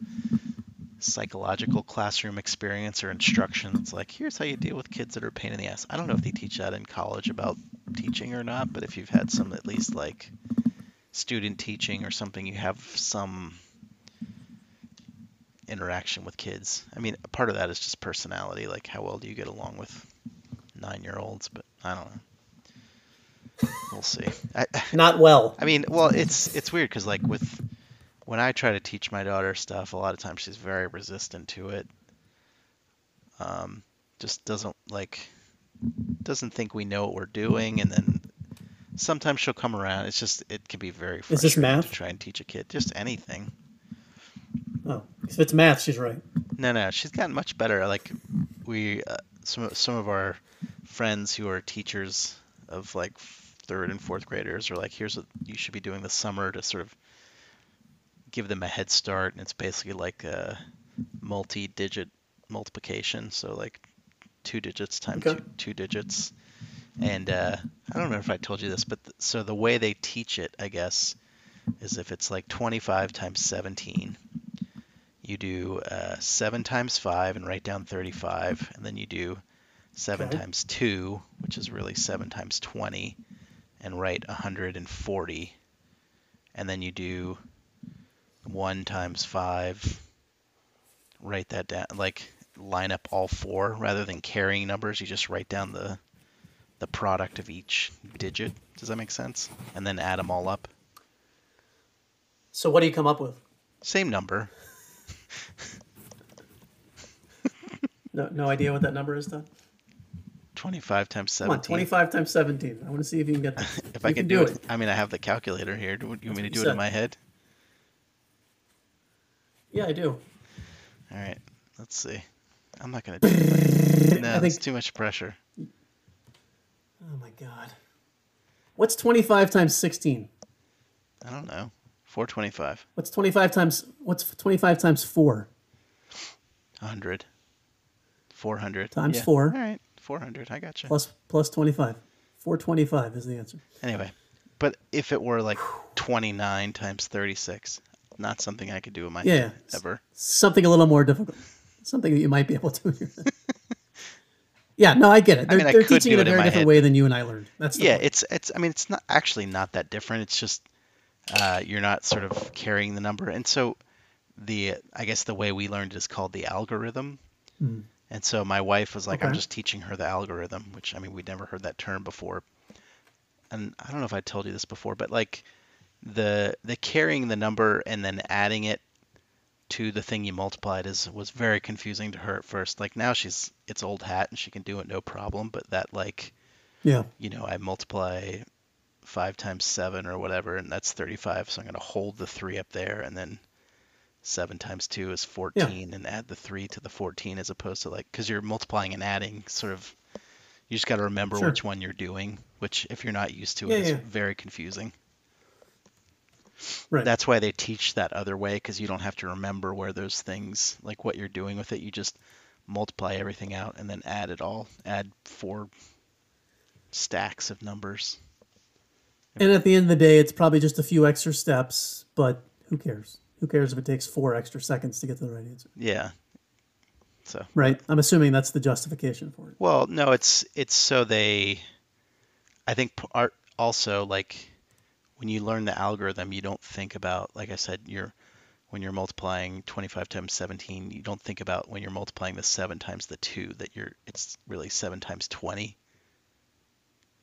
psychological classroom experience or instruction it's like here's how you deal with kids that are a pain in the ass. I don't know if they teach that in college about teaching or not but if you've had some at least like student teaching or something, you have some interaction with kids. I mean, part of that is just personality. Like, how well do you get along with nine-year-olds? But I don't know. We'll see. I, Not well. I mean, well, it's it's weird because like with when I try to teach my daughter stuff, a lot of times she's very resistant to it. Um, just doesn't like doesn't think we know what we're doing, and then sometimes she'll come around. It's just it can be very Is this frustrating math? to try and teach a kid just anything. Oh, if it's math, she's right. No, no, she's gotten much better. Like we, uh, some some of our friends who are teachers of like third and fourth graders are like, here's what you should be doing this summer to sort of give them a head start. And it's basically like a multi-digit multiplication, so like two digits times Okay. two, two digits. And uh, I don't know if I told you this, but th- so the way they teach it, I guess, is if it's like 25 times 17 you do uh, 7 times 5 and write down 35 and then you do 7 Okay. times 2 which is really 7 times 20 and write 140 and then you do 1 times 5 write that down like line up all four rather than carrying numbers you just write down the the product of each digit does that make sense and then add them all up So what do you come up with? same number No, no idea what that number is, Todd. 25 times Come 17 on, 25 times 17. I want to see if you can get that. If You I can do do it. it, I mean, I have the calculator here. Do you want me to do you it in my head? Yeah, I do. All right, let's see. I'm not gonna do it. No, I that's too much pressure. My god. What's 25 times 16? I don't know. 425, What's 25 times what's 25 times 4? 100, 400 Times Yeah. four. All right, 400. I got you. Plus plus 25. 425 is the answer. Anyway, but if it were like 29 times 36, not something I could do in my Yeah, head yeah. ever. Something a little more difficult. Something that you might be able to. yeah, no, I get it. They're, mean, I they're teaching it a very different head. way than you and I learned. That's Yeah, point. it's it's. I mean, it's not actually not that different. It's just uh, you're not sort of carrying the number, and so the I guess the way we learned is called the algorithm. Hmm. And so my wife was like, I'm just teaching her the algorithm, which I mean we'd never heard that term before. And I don't know if I told you this before, but like the the carrying the number and then adding it to the thing you multiplied is was very confusing to her at first. Like now she's it's old hat and she can do it no problem, but that like Yeah. you know, I multiply five times seven or whatever, and that's 35. So I'm going to hold the three up there, and then seven times two is 14, and add the three to the 14 as opposed to like, because you're multiplying and adding, sort of, you just got to remember Sure. which one you're doing, which if you're not used to Yeah, it, is yeah. very confusing. Right. That's why they teach that other way, because you don't have to remember where those things, like what you're doing with it. You just multiply everything out and then add it all. Add four stacks of numbers. and at the end of the day, it's probably just a few extra steps, but who cares? Who cares if it takes four extra seconds to get to the right answer? Yeah. So, Right? I'm assuming that's the justification for it. well, no, it's it's so they I think art also like when you learn the algorithm, you don't think about like I said, you're when you're multiplying 25 times 17, you don't think about when you're multiplying the 7 times the 2 that you're it's really 7 times 20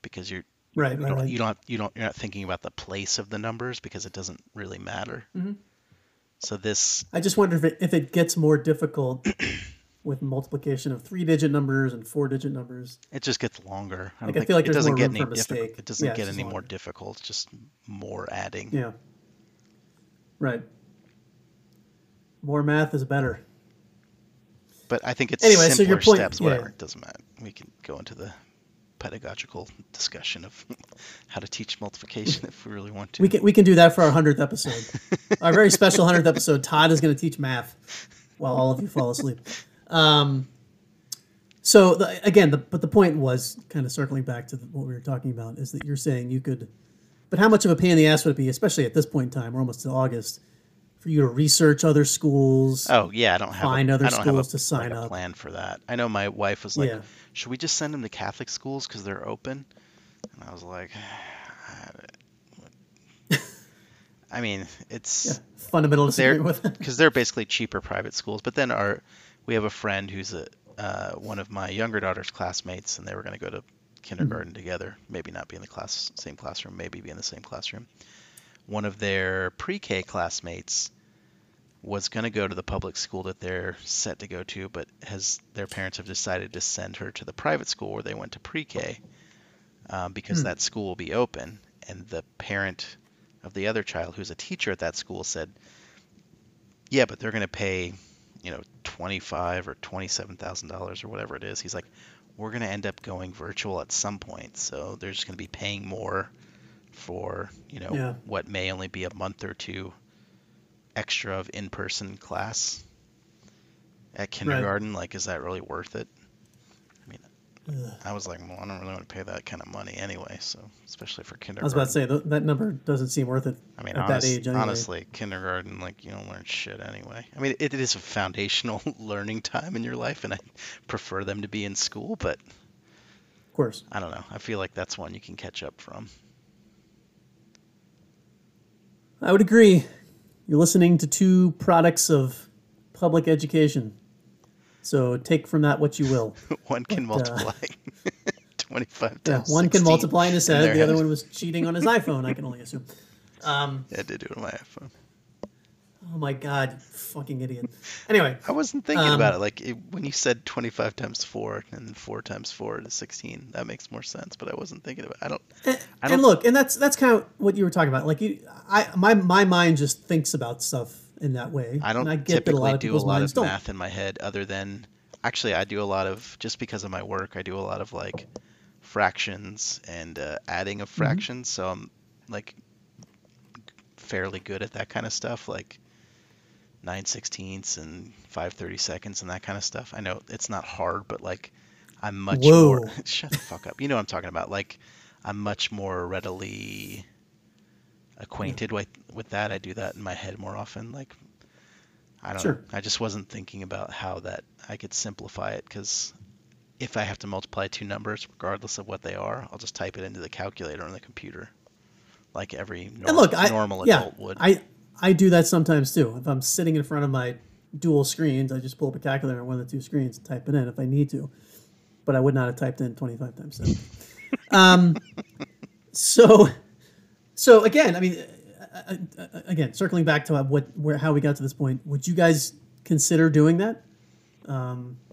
because you're Right, you right, don't, right. you don't you don't you're not thinking about the place of the numbers because it doesn't really matter. Mm-hmm. So this, I just wonder if it if it gets more difficult with multiplication of three digit numbers and four digit numbers. it just gets longer. I, don't Like, I feel like it doesn't get any difficult. It doesn't Yeah, get any more difficult. It's just more adding. Yeah. Right. More math is better. But I think it's Anyway, so your point- steps. yeah. It doesn't matter. We can go into the pedagogical discussion of how to teach multiplication if we really want to. We can we can do that for our hundredth episode. our very special hundredth episode. Todd is going to teach math while all of you fall asleep. Um, so the, again, the, but the point was kind of circling back to the, what we were talking about is that you're saying you could, but how much of a pain in the ass would it be, especially at this point in time, we're almost to August, for you to research other schools? Oh yeah, I don't have Find a, other I don't have schools a, to sign like a up. plan for that. I know my wife was like, Yeah. "Should we just send them to Catholic schools because they're open?" And I was like, I mean, it's Yeah, fundamental disagreement with because they're basically cheaper private schools. But then our we have a friend who's a uh, one of my younger daughter's classmates, and they were going to go to kindergarten together. Maybe not be in the class same classroom, maybe be in the same classroom. One of their pre-K classmates was going to go to the public school that they're set to go to, but has their parents have decided to send her to the private school where they went to pre-K um, because Hmm. that school will be open. And the parent of the other child, who's a teacher at that school, said, "Yeah, but they're going to pay, you know, twenty-five or twenty-seven thousand dollars or whatever it is." He's like, "We're going to end up going virtual at some point, so they're just going to be paying more for, you know, Yeah. what may only be a month or two extra of in-person class at kindergarten. Like, is that really worth it?" I Ugh. I was like, "Well, I don't really want to pay that kind of money anyway, so especially for kindergarten. I was about to say th- that number doesn't seem worth it I mean, at honest, that age. Anyway. honestly, kindergarten, like you don't learn shit anyway. I mean, it, it is a foundational learning time in your life, and I prefer them to be in school. But of course. I don't know. I feel like that's one you can catch up from. I would agree. You're listening to two products of public education. So take from that what you will. one can But, uh, multiply twenty-five Yeah, one can multiply in his head. The other one was cheating on his iPhone. I can only assume. Um, Yeah, I did do it on my iPhone. oh my god, fucking idiot. Anyway, I wasn't thinking Um, about it. Like it, when you said twenty-five times four and then four times four is sixteen, that makes more sense. But I wasn't thinking about. It. I don't. and, I don't- look, and that's that's kind of what you were talking about. Like you, I my my mind just thinks about stuff in that way. I don't and I get that a typically lot of do a lot of don't. math in my head other than actually I do a lot of just because of my work I do a lot of like fractions and uh, adding of Mm-hmm. fractions so I'm like fairly good at that kind of stuff like 9 sixteenths and 5 30 seconds and that kind of stuff I know it's not hard but like I'm much more shut the fuck up you know what I'm talking about like I'm much more readily acquainted with with that I do that in my head more often like I don't Sure. I just wasn't thinking about how that I could simplify it because if I have to multiply two numbers, regardless of what they are, I'll just type it into the calculator on the computer, like every nor- And look, I normal yeah, adult would. I I do that sometimes too. If I'm sitting in front of my dual screens, I just pull up a calculator on one of the two screens and type it in if I need to. But I would not have typed in 25 times seven. um, so, so again, I mean, uh, uh, uh, again, circling back to what where how we got to this point, would you guys consider doing that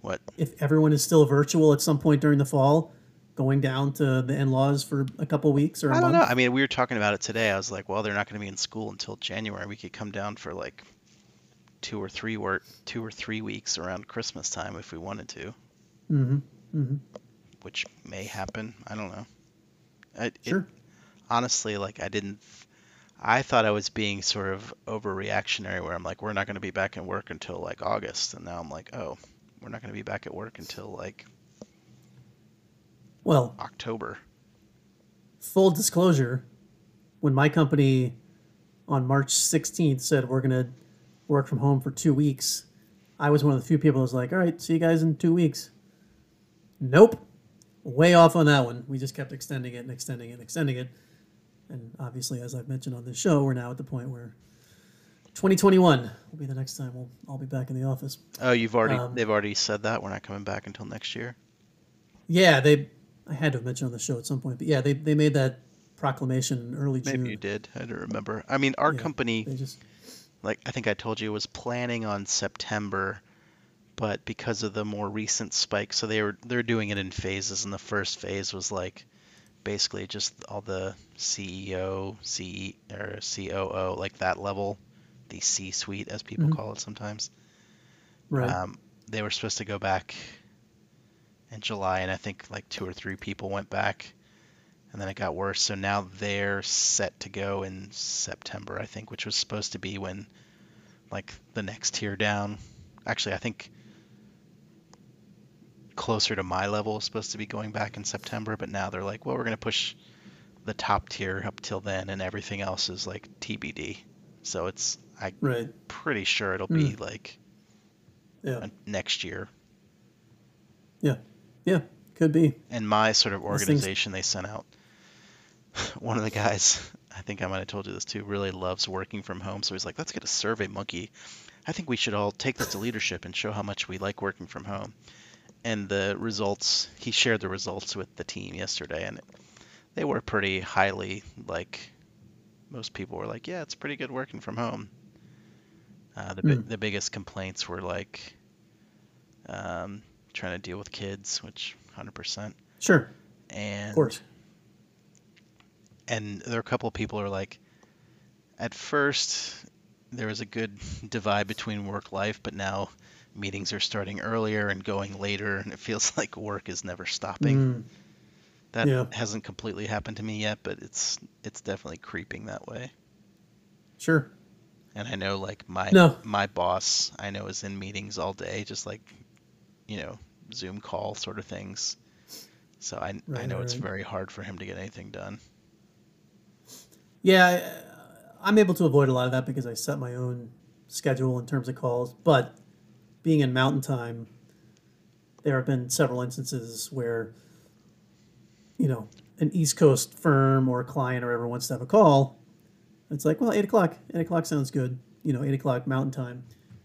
what? if everyone is still virtual at some point during the fall, going down to the in-laws for a couple weeks or a I don't month? know. I mean, we were talking about it today. I was like, well, they're not going to be in school until January. We could come down for like two or three work, two or three weeks around Christmas time if we wanted to, hmm hmm which may happen. I don't know. I, it, Sure. Honestly, like I didn't. I thought I was being sort of overreactionary, where I'm like, we're not going to be back in work until like August, and now I'm like, oh, we're not going to be back at work until like Well, October. full disclosure, when my company on March 16th said we're going to work from home for two weeks, I was one of the few people who was like, all right, see you guys in two weeks. Nope. Way off on that one. We just kept extending it and extending it and extending it. And obviously, as I've mentioned on this show, we're now at the point where 2021 will be the next time we'll all be back in the office. Oh, you've already Um, they've already said that we're not coming back until next year. Yeah, they. I had to have mentioned on the show at some point, but yeah, they, they made that proclamation early June. Maybe you did. I don't remember. I mean, our Yeah, company, They just like I think I told you, was planning on September, but because of the more recent spike, so they were they're doing it in phases, and the first phase was like basically just all the CEO, C or COO, like that level, the C-suite as people Mhm. call it sometimes. Right. Um, they were supposed to go back in July, and I think like two or three people went back, and then it got worse. So now they're set to go in September, I think, which was supposed to be when like the next tier down. Actually, I think closer to my level is supposed to be going back in September, but now they're like, well, we're gonna push the top tier up till then, and everything else is like TBD. So it's I'm right. pretty sure it'll be mm. like Yeah. next year. Yeah. Yeah, could be. And my sort of organization they sent out, one of the guys, I think I might have told you this too, really loves working from home. So he's like, let's get a survey monkey. I think we should all take that to leadership and show how much we like working from home. And the results, he shared the results with the team yesterday, and they were pretty highly like. Most people were like, yeah, it's pretty good working from home. Uh, the, Hmm. the biggest complaints were like um, trying to deal with kids, which 100%. Sure. And Of course. and there are a couple of people who are like, at first there was a good divide between work life, but now meetings are starting earlier and going later, and it feels like work is never stopping. Mm, That yeah. hasn't completely happened to me yet, but it's it's definitely creeping that way. sure. And I know like my No. my boss, I know is in meetings all day, just like you know Zoom call sort of things. So I I know right, it's very hard for him to get anything done. Yeah, I'm able to avoid a lot of that because I set my own schedule in terms of calls. But being in mountain time, there have been several instances where, you know, an East Coast firm or a client or whatever wants to have a call. It's like, well, eight o'clock. Eight o'clock sounds good. You know, eight o'clock mountain time.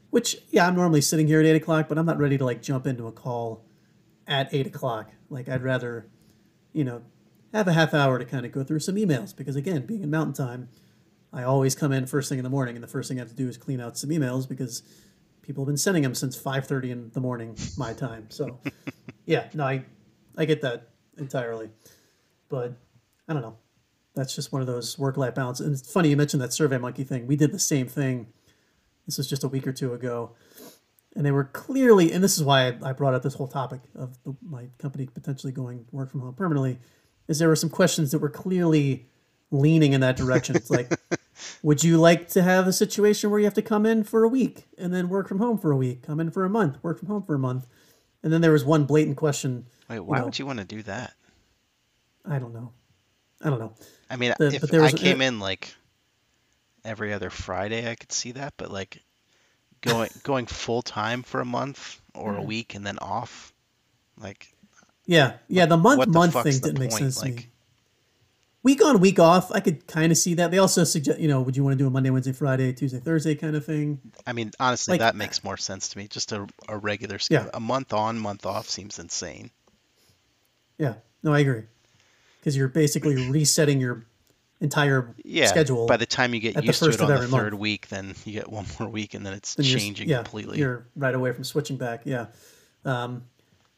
Which, yeah, I'm normally sitting here at eight o'clock, but I'm not ready to like jump into a call at eight o'clock. Like, I'd rather, you know, have a half hour to kind of go through some emails because again, being in mountain time, I always come in first thing in the morning, and the first thing I have to do is clean out some emails because people have been sending them since 5:30 in the morning my time. So, yeah, no, I I get that entirely, but I don't know. That's just one of those work-life balance. And it's funny you mentioned that Survey Monkey thing. We did the same thing. This was just a week or two ago, and they were clearly. And this is why I, I brought up this whole topic of the, my company potentially going work from home permanently. Is there were some questions that were clearly leaning in that direction. It's like, would you like to have a situation where you have to come in for a week and then work from home for a week, come in for a month, work from home for a month? And then there was one blatant question. Wait, why know- would you want to do that? I don't know. I don't know. I mean, The- if there I was- came in like every other Friday, I could see that, but like going going full time for a month or Mm. a week and then off, like Yeah, yeah. The month the month thing didn't make point? sense to me. Week on, week off, I could kind of see that. They also suggest, you know, would you want to do a Monday, Wednesday, Friday, Tuesday, Thursday kind of thing? I mean, honestly, Like- that makes more sense to me. Just a, a regular schedule. Yeah. A month on, month off seems insane. Yeah, no, I agree. Because you're basically resetting your entire Yeah. schedule. By the time you get used to it on the every month. third week, then you get one more week, and then it's then you're- changing yeah, completely. You're right away from switching back. Yeah. Um,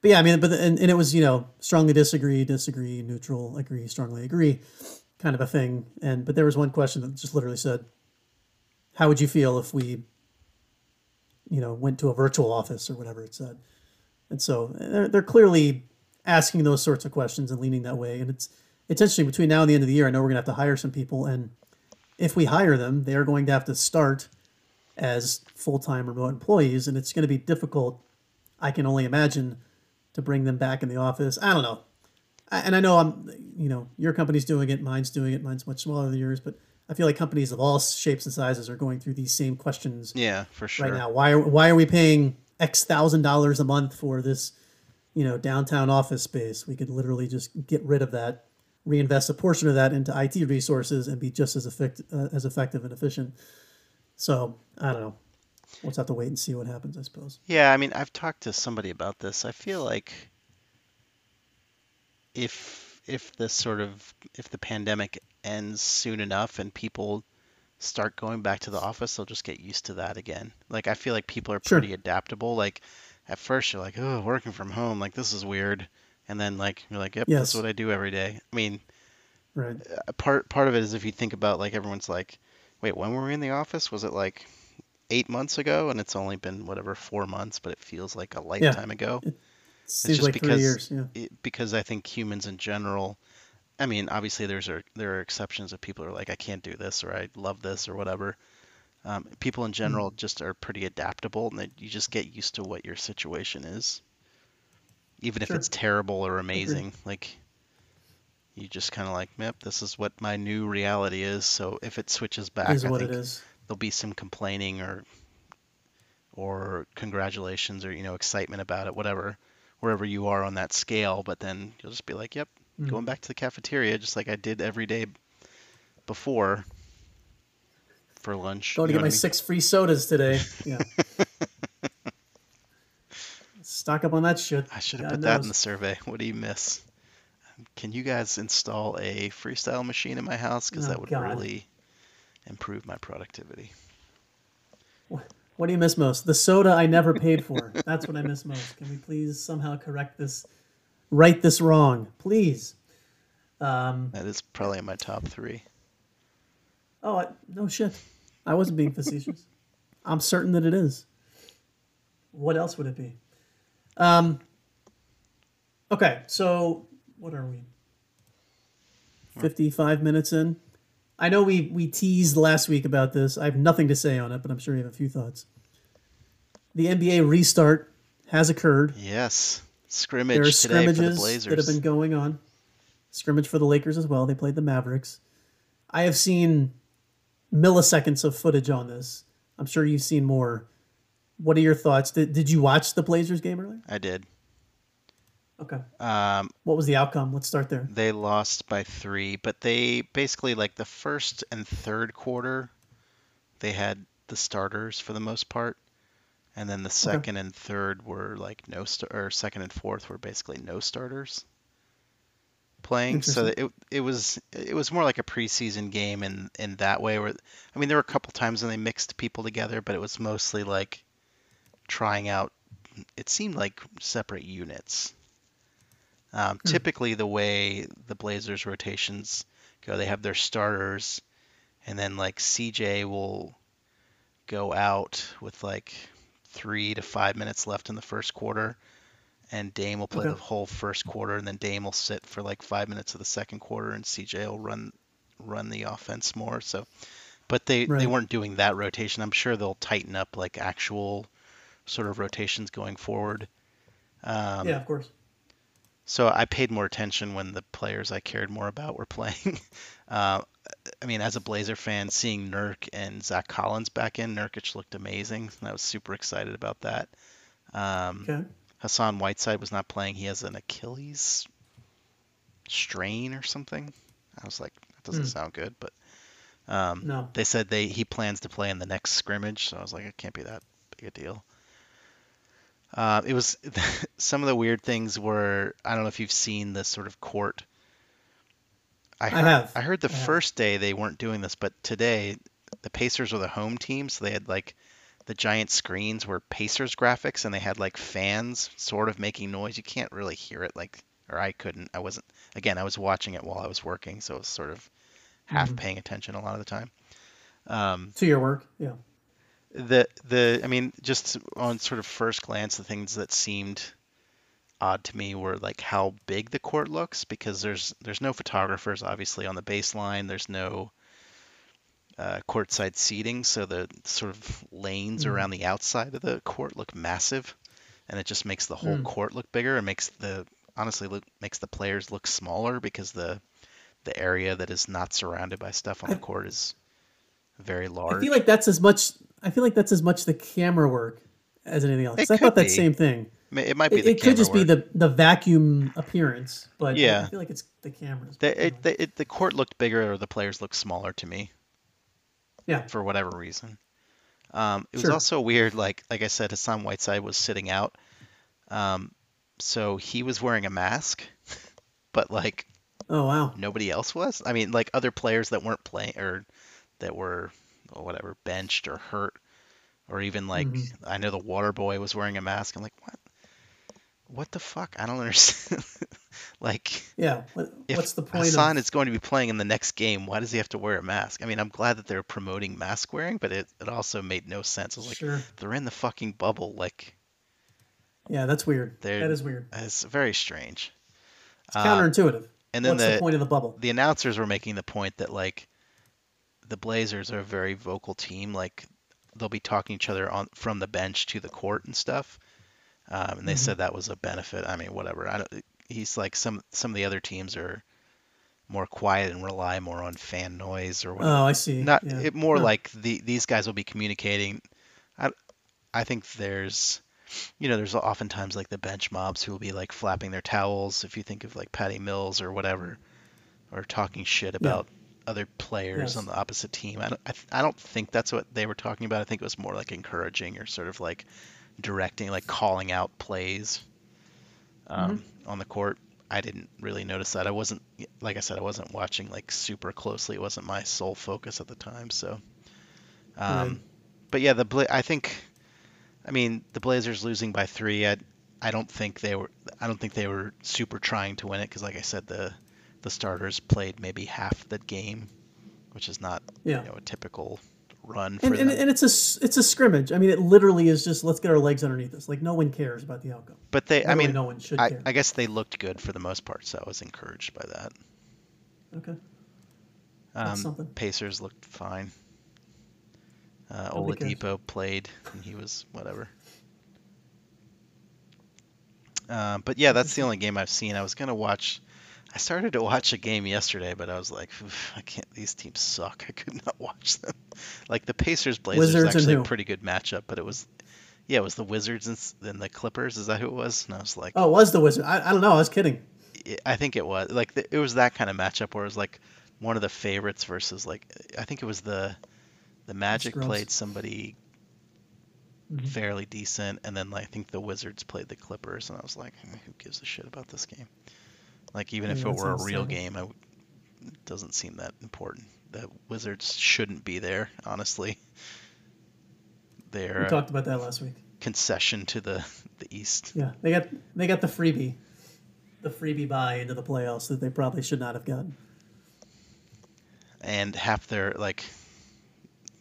but yeah, I mean, but and, and it was you know strongly disagree, disagree, neutral, agree, strongly agree, kind of a thing. And but there was one question that just literally said, "How would you feel if we, you know, went to a virtual office or whatever it said?" And so eh, they're, they're clearly asking those sorts of questions and leaning that way. And it's it's interesting between now and the end of the year. I know we're gonna have to hire some people, and if we hire them, they are going to have to start as full-time remote employees and it's going to be difficult i can only imagine to bring them back in the office. I don't know. I- and i know i'm you know your company's doing it mine's doing it mine's much smaller than yours but i feel like companies of all shapes and sizes are going through these same questions yeah, for sure. right now. Why are, why are we paying x thousand dollars a month for this you know downtown office space? We could literally just get rid of that reinvest a portion of that into it resources and be just as effect, uh, as effective and efficient. So i don't know we'll have to wait and see what happens i suppose Yeah, I mean, I've talked to somebody about this. I feel like if if this sort of if the pandemic ends soon enough and people start going back to the office, they'll just get used to that again. Like I feel like people are Sure. pretty adaptable. Like at first you're like, oh, working from home, like this is weird, and then like you're like, yep, Yes. that's what I do every day. I mean, Right. uh, part part of it is if you think about like everyone's like, wait, when were we in the office? Was it like eight months ago? And it's only been whatever four months, but it feels like a lifetime ago. It Seems just like because- three years. Yeah. It, because I think humans in general, I mean, obviously there's are there are exceptions of people who are like, I can't do this or I love this or whatever. Um, people in general just are pretty adaptable, and that you just get used to what your situation is, even if it's terrible or amazing. Like you just kind of like, yep, this is what my new reality is. So if it switches back, Is I what think it is. There'll be some complaining or or congratulations or you know excitement about it, whatever, wherever you are on that scale. But then you'll just be like, yep, Mm. going back to the cafeteria just like I did every day before for lunch. Going to you get my I mean? six free sodas today. Yeah. Stock up on that shit. I should have put that in the survey. What do you miss? Can you guys install a freestyle machine in my house? Because Oh, that would God. really improve my productivity. What do you miss most? The soda I never paid for. That's what I miss most. Can we please somehow correct this, right this wrong, please? Um, That is probably in my top three. oh I, no shit, I wasn't being facetious. I'm certain that it is. What else would it be? Um, okay, so what are we? Fifty-five minutes in. I know we we teased last week about this. I have nothing to say on it, but I'm sure you have a few thoughts. The NBA restart has occurred. Yes, scrimmage There are scrimmage today for the scrimmages Blazers. that have been going on. Scrimmage for the Lakers as well. They played the Mavericks. I have seen milliseconds of footage on this. I'm sure you've seen more. What are your thoughts? Did, did you watch the Blazers game earlier? I did. Okay. Um, What was the outcome? Let's start there. they lost by three, but they basically like the first and third quarter, they had the starters for the most part, and then the second and third were like no star or second and fourth were basically no starters playing. So it it was it was more like a preseason game in in that way. Where I mean, there were a couple times when they mixed people together, but it was mostly like trying out. It seemed like separate units. Um, Hmm. Typically, the way the Blazers rotations go, they have their starters, and then like CJ will go out with like three to five minutes left in the first quarter, and Dame will play Okay. the whole first quarter, and then Dame will sit for like five minutes of the second quarter, and CJ will run run the offense more. So, but they they weren't doing that rotation. I'm sure they'll tighten up like actual sort of rotations going forward. Um, yeah, of course. So I paid more attention when the players I cared more about were playing. uh, I mean, as a Blazer fan, seeing Nurk and Zach Collins back in, Nurkic looked amazing, and I was super excited about that. Um, Okay. Hassan Whiteside was not playing; he has an Achilles strain or something. I was like, that doesn't Hmm. sound good, but um, No. they said they he plans to play in the next scrimmage, so I was like, it can't be that big a deal. Uh, it was some of the weird things were I don't know if you've seen this sort of court. I I have. I heard the I first day they weren't doing this, but today the Pacers were the home team, so they had like the giant screens were Pacers graphics, and they had like fans sort of making noise. You can't really hear it, like, or I couldn't. I wasn't. Again, I was watching it while I was working, so it was sort of half Mhm. paying attention a lot of the time. Um, To your work. Yeah. The the I mean, just on sort of first glance, the things that seemed odd to me were like how big the court looks because there's there's no photographers obviously on the baseline. There's no uh, courtside seating, so the sort of lanes Mhm. around the outside of the court look massive, and it just makes the whole Mm. court look bigger. It makes the honestly look, makes the players look smaller because the the area that is not surrounded by stuff on the court is very large. I feel like that's as much. I feel like that's as much the camera work as anything else. I thought that be. same thing. It might be It, it could just be the the vacuum appearance, but I- I feel like it's the cameras. The, it, the, it, the court looked bigger, or the players looked smaller to me yeah. for whatever reason. Um, it was also weird, like like I said, Hassan Whiteside was sitting out, um, so he was wearing a mask, but like Oh wow. nobody else was. I mean, like other players that weren't playing or that were or whatever benched or hurt, or even like Mhm. I know the water boy was wearing a mask. I'm like, what? What the fuck? I don't understand. like, Yeah. What, what's the point Hassan of? is going to be playing in the next game, why does he have to wear a mask? I mean, I'm glad that they're promoting mask wearing, but it, it also made no sense. I was like, Sure. they're in the fucking bubble. Like, Yeah, that's weird. That is weird. it's very strange. It's counterintuitive. and then What's the, point of the bubble? the announcers were making the point that like the Blazers are a very vocal team. Like they'll be talking to each other on from the bench to the court and stuff. Um, and they Mhm. said that was a benefit. I mean, whatever. I don't, he's like some some of the other teams are more quiet and rely more on fan noise or whatever. Oh, I see. Not yeah. it more like the these guys will be communicating. I I think there's you know there's oftentimes like the bench mobs who will be like flapping their towels if you think of like Patty Mills or whatever or talking shit about other players Yes. on the opposite team. I don't I, th- I don't think that's what they were talking about. I think it was more like encouraging or sort of like directing like calling out plays um, Mm-hmm. on the court. I didn't really notice that. I wasn't like I said I wasn't watching like super closely. It wasn't my sole focus at the time. So, um, Right. but yeah, the Bla- I think, I mean, the Blazers losing by three. I I don't think they were. I don't think they were super trying to win it because, like I said, the the starters played maybe half the game, which is not Yeah. you know a typical run for And, and, them. and it's a it's a scrimmage. I mean, it literally is just let's get our legs underneath us. Like no one cares about the outcome. but they, I mean, no one should I, care. I guess they looked good for the most part, so I was encouraged by that. Okay. That's Um, something. Pacers looked fine. Uh, They'll be good. Oladipo played, and he was whatever. Uh, but yeah, that's the only game I've seen. I was gonna watch. I started to watch a game yesterday, but I was like, I can't. These teams suck. I could not watch them. Like the Pacers Blazers Wizards is actually a pretty good matchup, but it was, yeah, it was the Wizards and, the Clippers. Is that who it was? And I was like, Oh, it was the wizard. I, I don't know. I was kidding. it- I think it was like the, it was that kind of matchup where it was like one of the favorites versus like I think it was the the Magic Scrubs. played somebody Mhm. fairly decent, and then like, I think the Wizards played the Clippers, and I was like, "Hmm, who gives a shit about this game? Like even if it were a real game, I w- it doesn't seem that important. The Wizards shouldn't be there, honestly. They're We talked about that last week. concession to the the East. Yeah, they got they got the freebie, the freebie buy into the playoffs that they probably should not have gotten. and half their like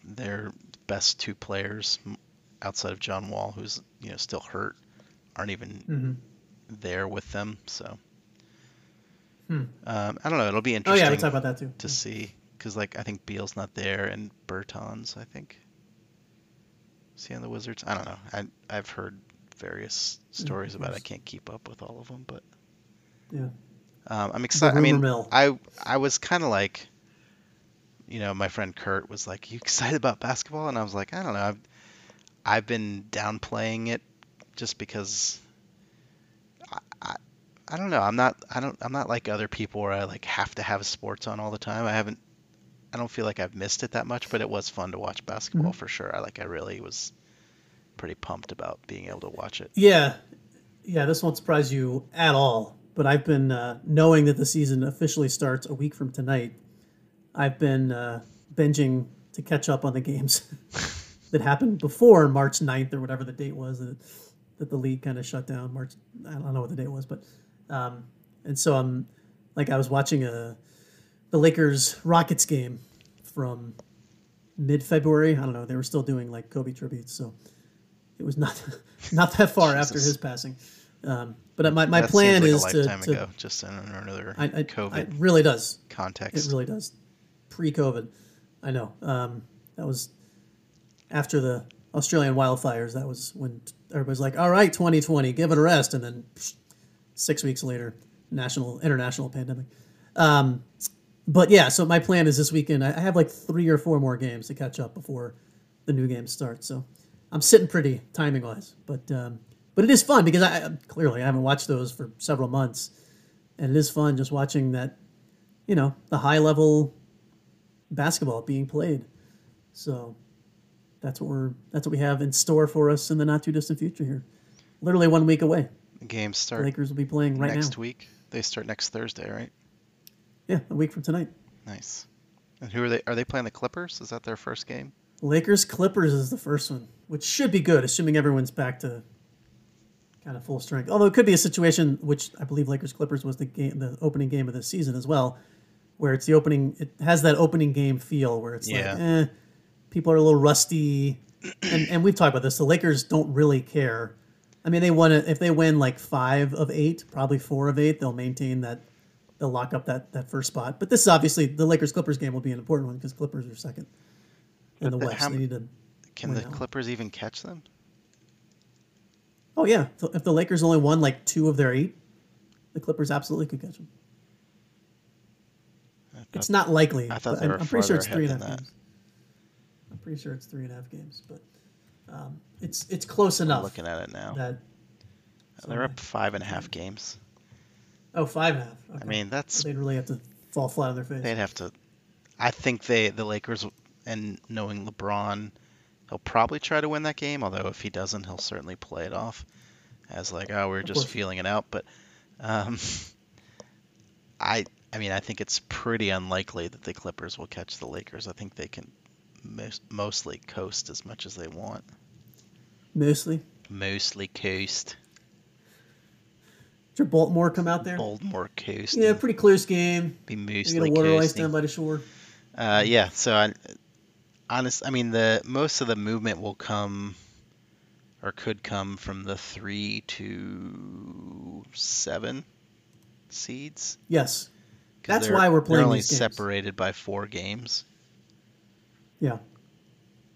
their best two players outside of John Wall, who's you know still hurt, aren't even hmm there with them. So Hmm. um, I don't know. It'll be interesting. Oh yeah, we talked about that too. to see because like I think Beal's not there and Bertans I think. Is he on the Wizards? I don't know. I I've heard various stories about. it. I can't keep up with all of them, but Yeah. um, I'm excited. I mean, mill. I I was kind of like, you know, my friend Kurt was like, "You excited about basketball?" And I was like, "I don't know. I've I've been downplaying it just because I, I I don't know. I'm not I don't I'm not like other people where I like have to have sports on all the time. I haven't. I don't feel like I've missed it that much, but it was fun to watch basketball Mhm. for sure. I like I really was pretty pumped about being able to watch it. Yeah, yeah. This won't surprise you at all. But I've been uh, knowing that the season officially starts a week from tonight. I've been uh, binging to catch up on the games that happened before March 9th or whatever the date was that, that the league kind of shut down. March, I don't know what the date was, but um, and so I'm like I was watching a the Lakers Rockets game from mid February. I don't know. They were still doing like Kobe tributes, so it was not not that far after his passing. Um, but my, my that plan seems is a to, lifetime to ago, just in another I, I, COVID it really does. context. It really does. Pre-COVID, I know. Um, that was after the Australian wildfires. That was when everybody's like, "All right, 2020, give it a rest," and then psh, six weeks later, national international pandemic. Um, but yeah, so my plan is this weekend. I have like three or four more games to catch up before the new games start. So I'm sitting pretty timing wise, but um, but it is fun because I- clearly I haven't watched those for several months, and it is fun just watching that you know the high level basketball being played. So that's what we're that's what we have in store for us in the not too distant future here. Literally one week away. Games The start Lakers will be playing right next now. week. They start next Thursday, right? Yeah, a week from tonight. Nice. And who are they? Are they playing the Clippers? Is that their first game? Lakers Clippers is the first one, which should be good, assuming everyone's back to kind of full strength. Although it could be a situation which I believe Lakers Clippers was the game, the opening game of the season as well, where it's the opening. It has that opening game feel where it's Yeah. like, eh, people are a little rusty, and and we've talked about this. The Lakers don't really care. I mean, they won it if they win like five of eight, probably four of eight, they'll maintain that. They'll lock up that, that first spot. But this is obviously the Lakers Clippers game will be an important one because Clippers are second in the the- West. how They need to Can the one. Clippers even catch them? Oh yeah, So if the Lakers only won like two of their eight, the Clippers absolutely could catch them. Thought- It's not likely. I thought they I'm, were I'm pretty sure it's three and a half games. I'm pretty sure it's three and a half games, but um, it's it's close I'm enough looking at it now. that. They're up five and a half games. Oh, five and a half. Okay. I mean, that's they'd really have to fall flat on their face. they'd have to. I think they the Lakers and knowing LeBron, he'll probably try to win that game. Although if he doesn't, he'll certainly play it off as like, oh, we're just feeling it out. But um, I I mean, I think it's pretty unlikely that the Clippers will catch the Lakers. I think they can mos- mostly coast as much as they want. Mostly. Mostly coast. Did Baltimore come out there? Baltimore coast. Yeah, pretty close game. Be You mostly get a water ice down by the shore. Uh, yeah. So, I, honest, I mean, the most of the movement will come, or could come from the three to seven seeds. Yes. That's why we're playing They're only separated by four games. Yeah.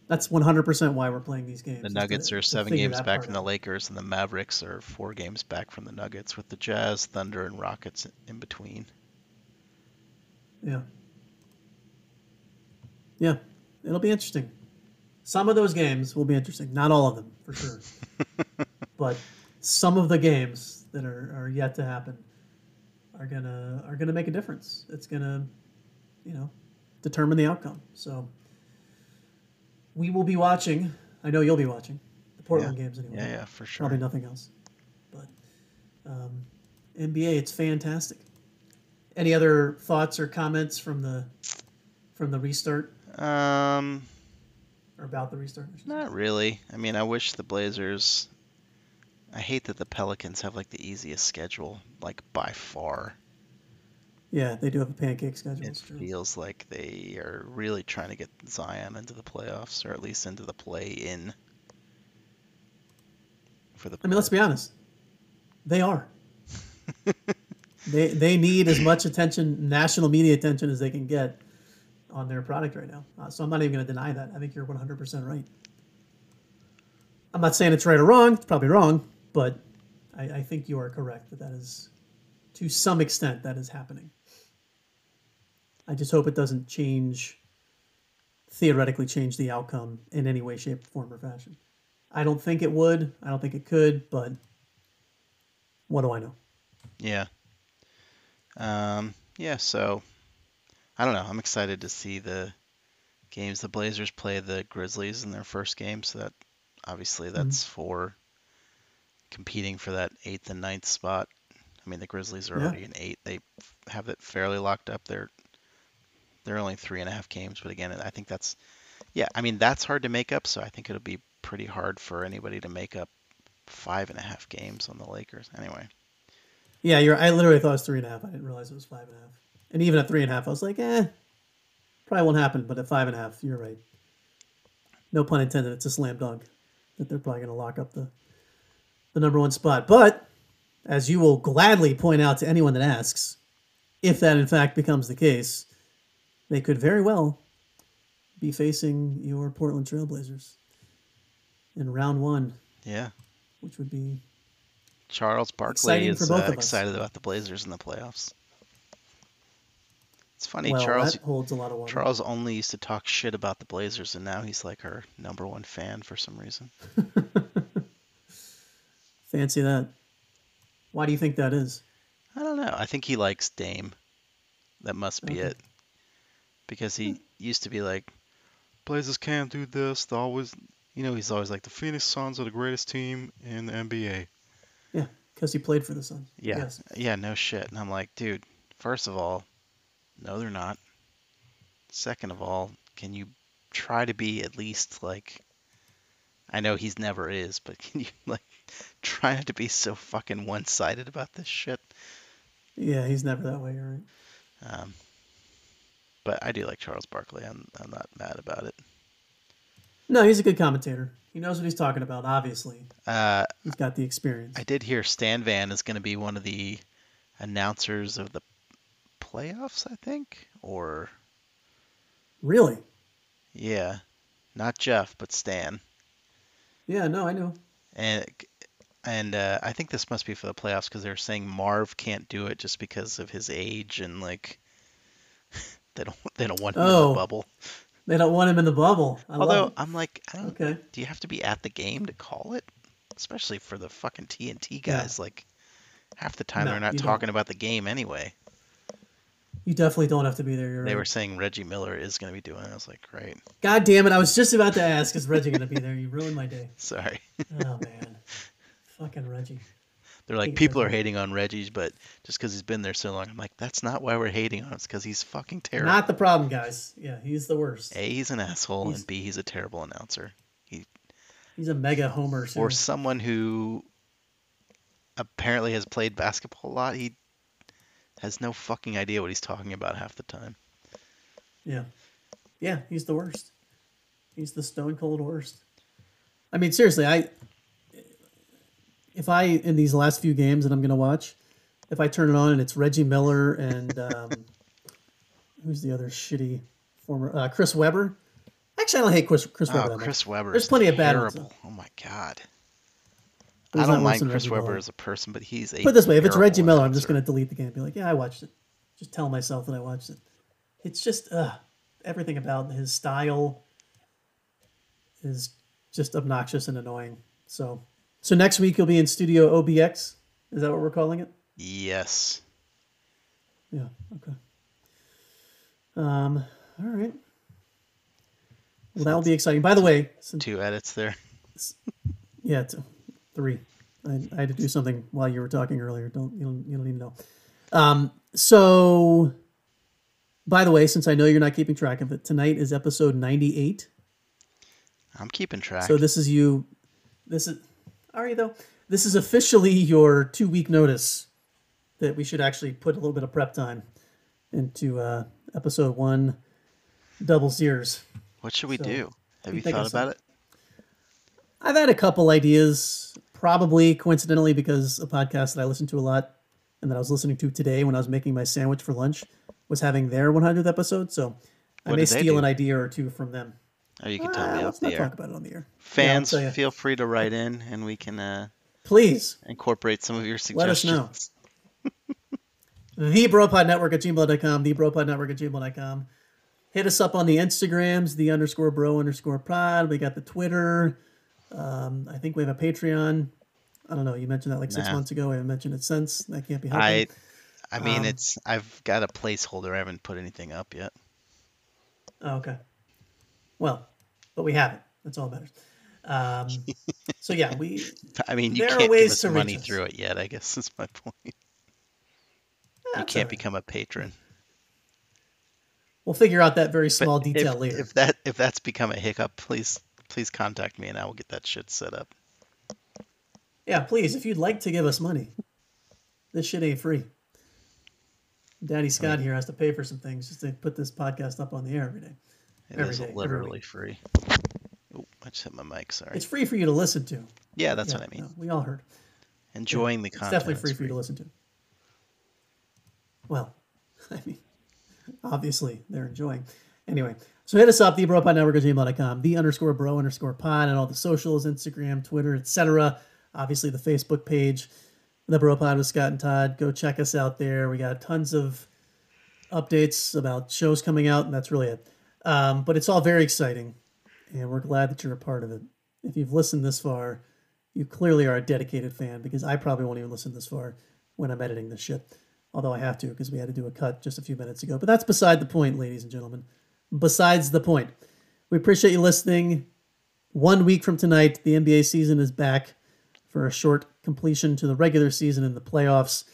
That's 100% why we're playing these games. The Nuggets to- are seven games back from the. Lakers, and the Mavericks are four games back from the Nuggets, with the Jazz, Thunder, and Rockets in between. Yeah. Yeah. It'll be interesting. Some of those games will be interesting. Not all of them, for sure. but some of the games that are, are yet to happen are gonna are gonna make a difference. It's gonna, you know, determine the outcome. So we will be watching. I know you'll be watching the Portland games anyway. Yeah, yeah, for sure. Probably nothing else. But um, NBA, it's fantastic. Any other thoughts or comments from the from the restart Um, or about the restart? I should say? Not really. I mean, I wish the Blazers. I hate that the Pelicans have like the easiest schedule, like by far. Yeah, they do have a pancake schedule. It feels like they are really trying to get Zion into the playoffs, or at least into the play-in. For the I mean, let's be honest. They are. they they need as much attention, national media attention, as they can get on their product right now. Uh, so I'm not even going to deny that. I think you're 100% right. I'm not saying it's right or wrong. It's probably wrong, but I, I think you are correct that that is, to some extent, that is happening. I just hope it doesn't change, theoretically change the outcome in any way, shape, form, or fashion. I don't think it would. I don't think it could, but what do I know? Yeah. Um, yeah, so I don't know. I'm excited to see the games. The Blazers play the Grizzlies in their first game, so that obviously that's for competing for that eighth and ninth spot. I mean, the Grizzlies are Yeah. already in eight. They have it fairly locked up. They're they're only three and a half games, but again, I think that's yeah. I mean, that's hard to make up. So I think it'll be pretty hard for anybody to make up five and a half games on the Lakers. Anyway. Yeah, you're. I literally thought it was three and a half. I didn't realize it was five and a half. And even at three and a half, I was like, eh, probably won't happen. But at five and a half, you're right. No pun intended. It's a slam dunk that they're probably going to lock up the the number one spot. But as you will gladly point out to anyone that asks, if that in fact becomes the case, they could very well be facing your Portland Trailblazers in round one, Yeah. which would be Charles Barkley is uh, excited about the Blazers in the playoffs. It's funny, well, Charles. that holds a lot of water. Charles only used to talk shit about the Blazers, and now he's like our number one fan for some reason. Fancy that. Why do you think that is? I don't know. I think he likes Dame. That must be Okay. it. Because he used to be like, Blazers can't do this. They always, you know, he's always like the Phoenix Suns are the greatest team in the NBA. Yeah, because he played for the Suns. Yeah. Yes. Yeah, no shit. And I'm like, dude, first of all, no, they're not. Second of all, can you try to be at least like I know he's never is, but can you like try not to be so fucking one-sided about this shit? Yeah, he's never that way, you're right? Um, but I do like Charles Barkley. I'm I'm not mad about it. No, he's a good commentator. He knows what he's talking about. Obviously, Uh, he's got the experience. I did hear Stan Van is going to be one of the announcers of the playoffs. I think, or Really? yeah, not Jeff, but Stan. Yeah. No, I know. And and uh, I think this must be for the playoffs because they're saying Marv can't do it just because of his age and like they don't they don't want him in Oh. the bubble. They don't want him in the bubble. I Although I'm like, I don't. okay. Do you have to be at the game to call it? Especially for the fucking TNT Yeah. guys. Like half the time No, they're not you don't. talking about the game anyway. You definitely don't have to be there. You're They right. were saying Reggie Miller is going to be doing it. I was like, great. God damn it! I was just about to ask, is Reggie going to be there? You ruined my day. Sorry. Oh man, fucking Reggie. They're like, people are hating on Reggie, but just because he's been there so long, I'm like, that's not why we're hating on him. It's because he's fucking terrible. Not the problem, guys. Yeah, he's the worst. A, he's an asshole, He's- and B, he's a terrible announcer. He, He's a mega homer. Too. someone who apparently has played basketball a lot, he has no fucking idea what he's talking about half the time. Yeah. Yeah, he's the worst. He's the stone cold worst. I mean, seriously, I if I in these last few games that I'm gonna watch, if I turn it on and it's Reggie Miller and um, who's the other shitty former uh, Chris Webber. Actually, I don't hate Chris Chris Webber Oh, that. Chris Webber. There's plenty of bad ones. Oh my god. I don't mind Chris Reggie Webber Miller. as a person, but he's a Put it this way: if it's Reggie Miller, I'm just gonna delete the game. And be like, yeah, I watched it. Just tell myself that I watched it. It's just uh, everything about his style is just obnoxious and annoying. So, so next week you'll be in Studio OBX. Is that what we're calling it? Yes. Yeah. Okay. Um. All right. Well, that will be exciting. By the way, Two edits there. Yeah, it's three. I, I had to do something while you were talking earlier. Don't you don't, you don't even know. Um, so, by the way, since I know you're not keeping track of it, tonight is episode 98. I'm keeping track. So this is you. This is are you though? This is officially your two week notice that we should actually put a little bit of prep time into uh, episode one, double zeros. what should we so, do? Have you you think of thought about it? I've had a couple ideas, probably coincidentally because a podcast that I listen to a lot and that I was listening to today when I was making my sandwich for lunch was having their 100th episode. So I What may steal do? an idea or two from them. Or you can tell me off let's the air. talk about it on the air. Fans, tell ya. feel free to write in, and we can uh, Please, incorporate some of your suggestions. Let us know. suggestions. the Bropod Network at gmail.com, the Bropod Network at gmail.com. Hit us up on the Instagrams, the underscore bro underscore pod. We got the Twitter. Um, I think we have a Patreon. I don't know. You mentioned that like six Nah. months ago. I haven't mentioned it since. That can't be helping. I, I mean, Um, it's I've got a placeholder. I haven't put anything up yet. Oh, okay. Well, but we haven't. That's all that matters. Um, so yeah, we I mean, you There are can't give ways us money through it yet. I guess is my point. You can't right. become a patron. We'll figure out that very But small detail if, later. If that if that's become a hiccup, please please contact me and I will get that shit set up. Yeah, please, if you'd like to give us money, this shit ain't free. Daddy Scott here has to pay for some things just to put this podcast up on the air every day. It is literally free. Oh, I just hit my mic. Sorry. It's free for you to listen to. yeah, that's Yeah, what I mean. no, we all heard. Enjoying the It's content. definitely is free for you to listen to. Well, I mean, obviously they're enjoying. Anyway, so hit us up, the bro pod network at gmail.com, the underscore bro underscore pod, and all the socials, Instagram, Twitter, etc. Obviously the Facebook page, the bro pod with Scott and Todd. Go check us out there. We got tons of updates about shows coming out, and that's really it. Um, but it's all very exciting, and we're glad that you're a part of it. If you've listened this far, you clearly are a dedicated fan because I probably won't even listen this far when I'm editing this shit. Although I have to because we had to do a cut just a few minutes ago. But that's beside the point, ladies and gentlemen. Besides the point. We appreciate you listening. One week from tonight, the NBA season is back for a short completion to the regular season and the playoffs.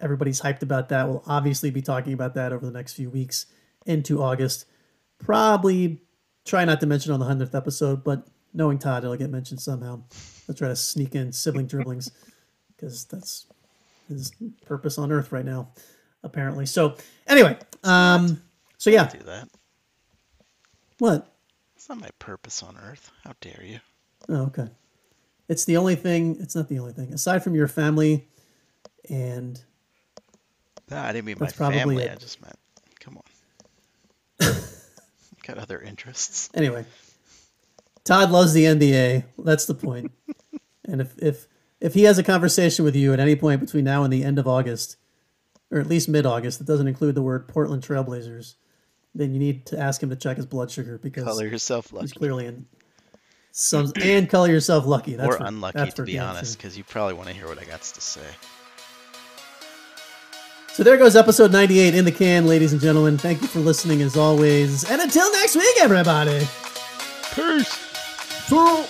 Everybody's hyped about that. We'll obviously be talking about that over the next few weeks into August. Probably try not to mention on the hundredth episode, but knowing Todd, it'll get mentioned somehow. I'll try to sneak in sibling dribblings because that's his purpose on Earth right now, apparently. So anyway, um, so yeah, Do that. what? It's not my purpose on Earth. How dare you? Oh, okay. It's the only thing. It's not the only thing aside from your family, and No, I didn't mean my probably family. it. I just meant. Got other interests. Anyway, Todd loves the NBA. That's the point. and if if if he has a conversation with you at any point between now and the end of August, or at least mid August, that doesn't include the word Portland Trailblazers, then you need to ask him to check his blood sugar because Color yourself he's clearly in some and color yourself lucky. That's or for- unlucky, to be honest, because you probably want to hear what I got to say. So there goes episode 98 in the can, ladies and gentlemen. Thank you for listening as always. And until next week, everybody. Peace. So-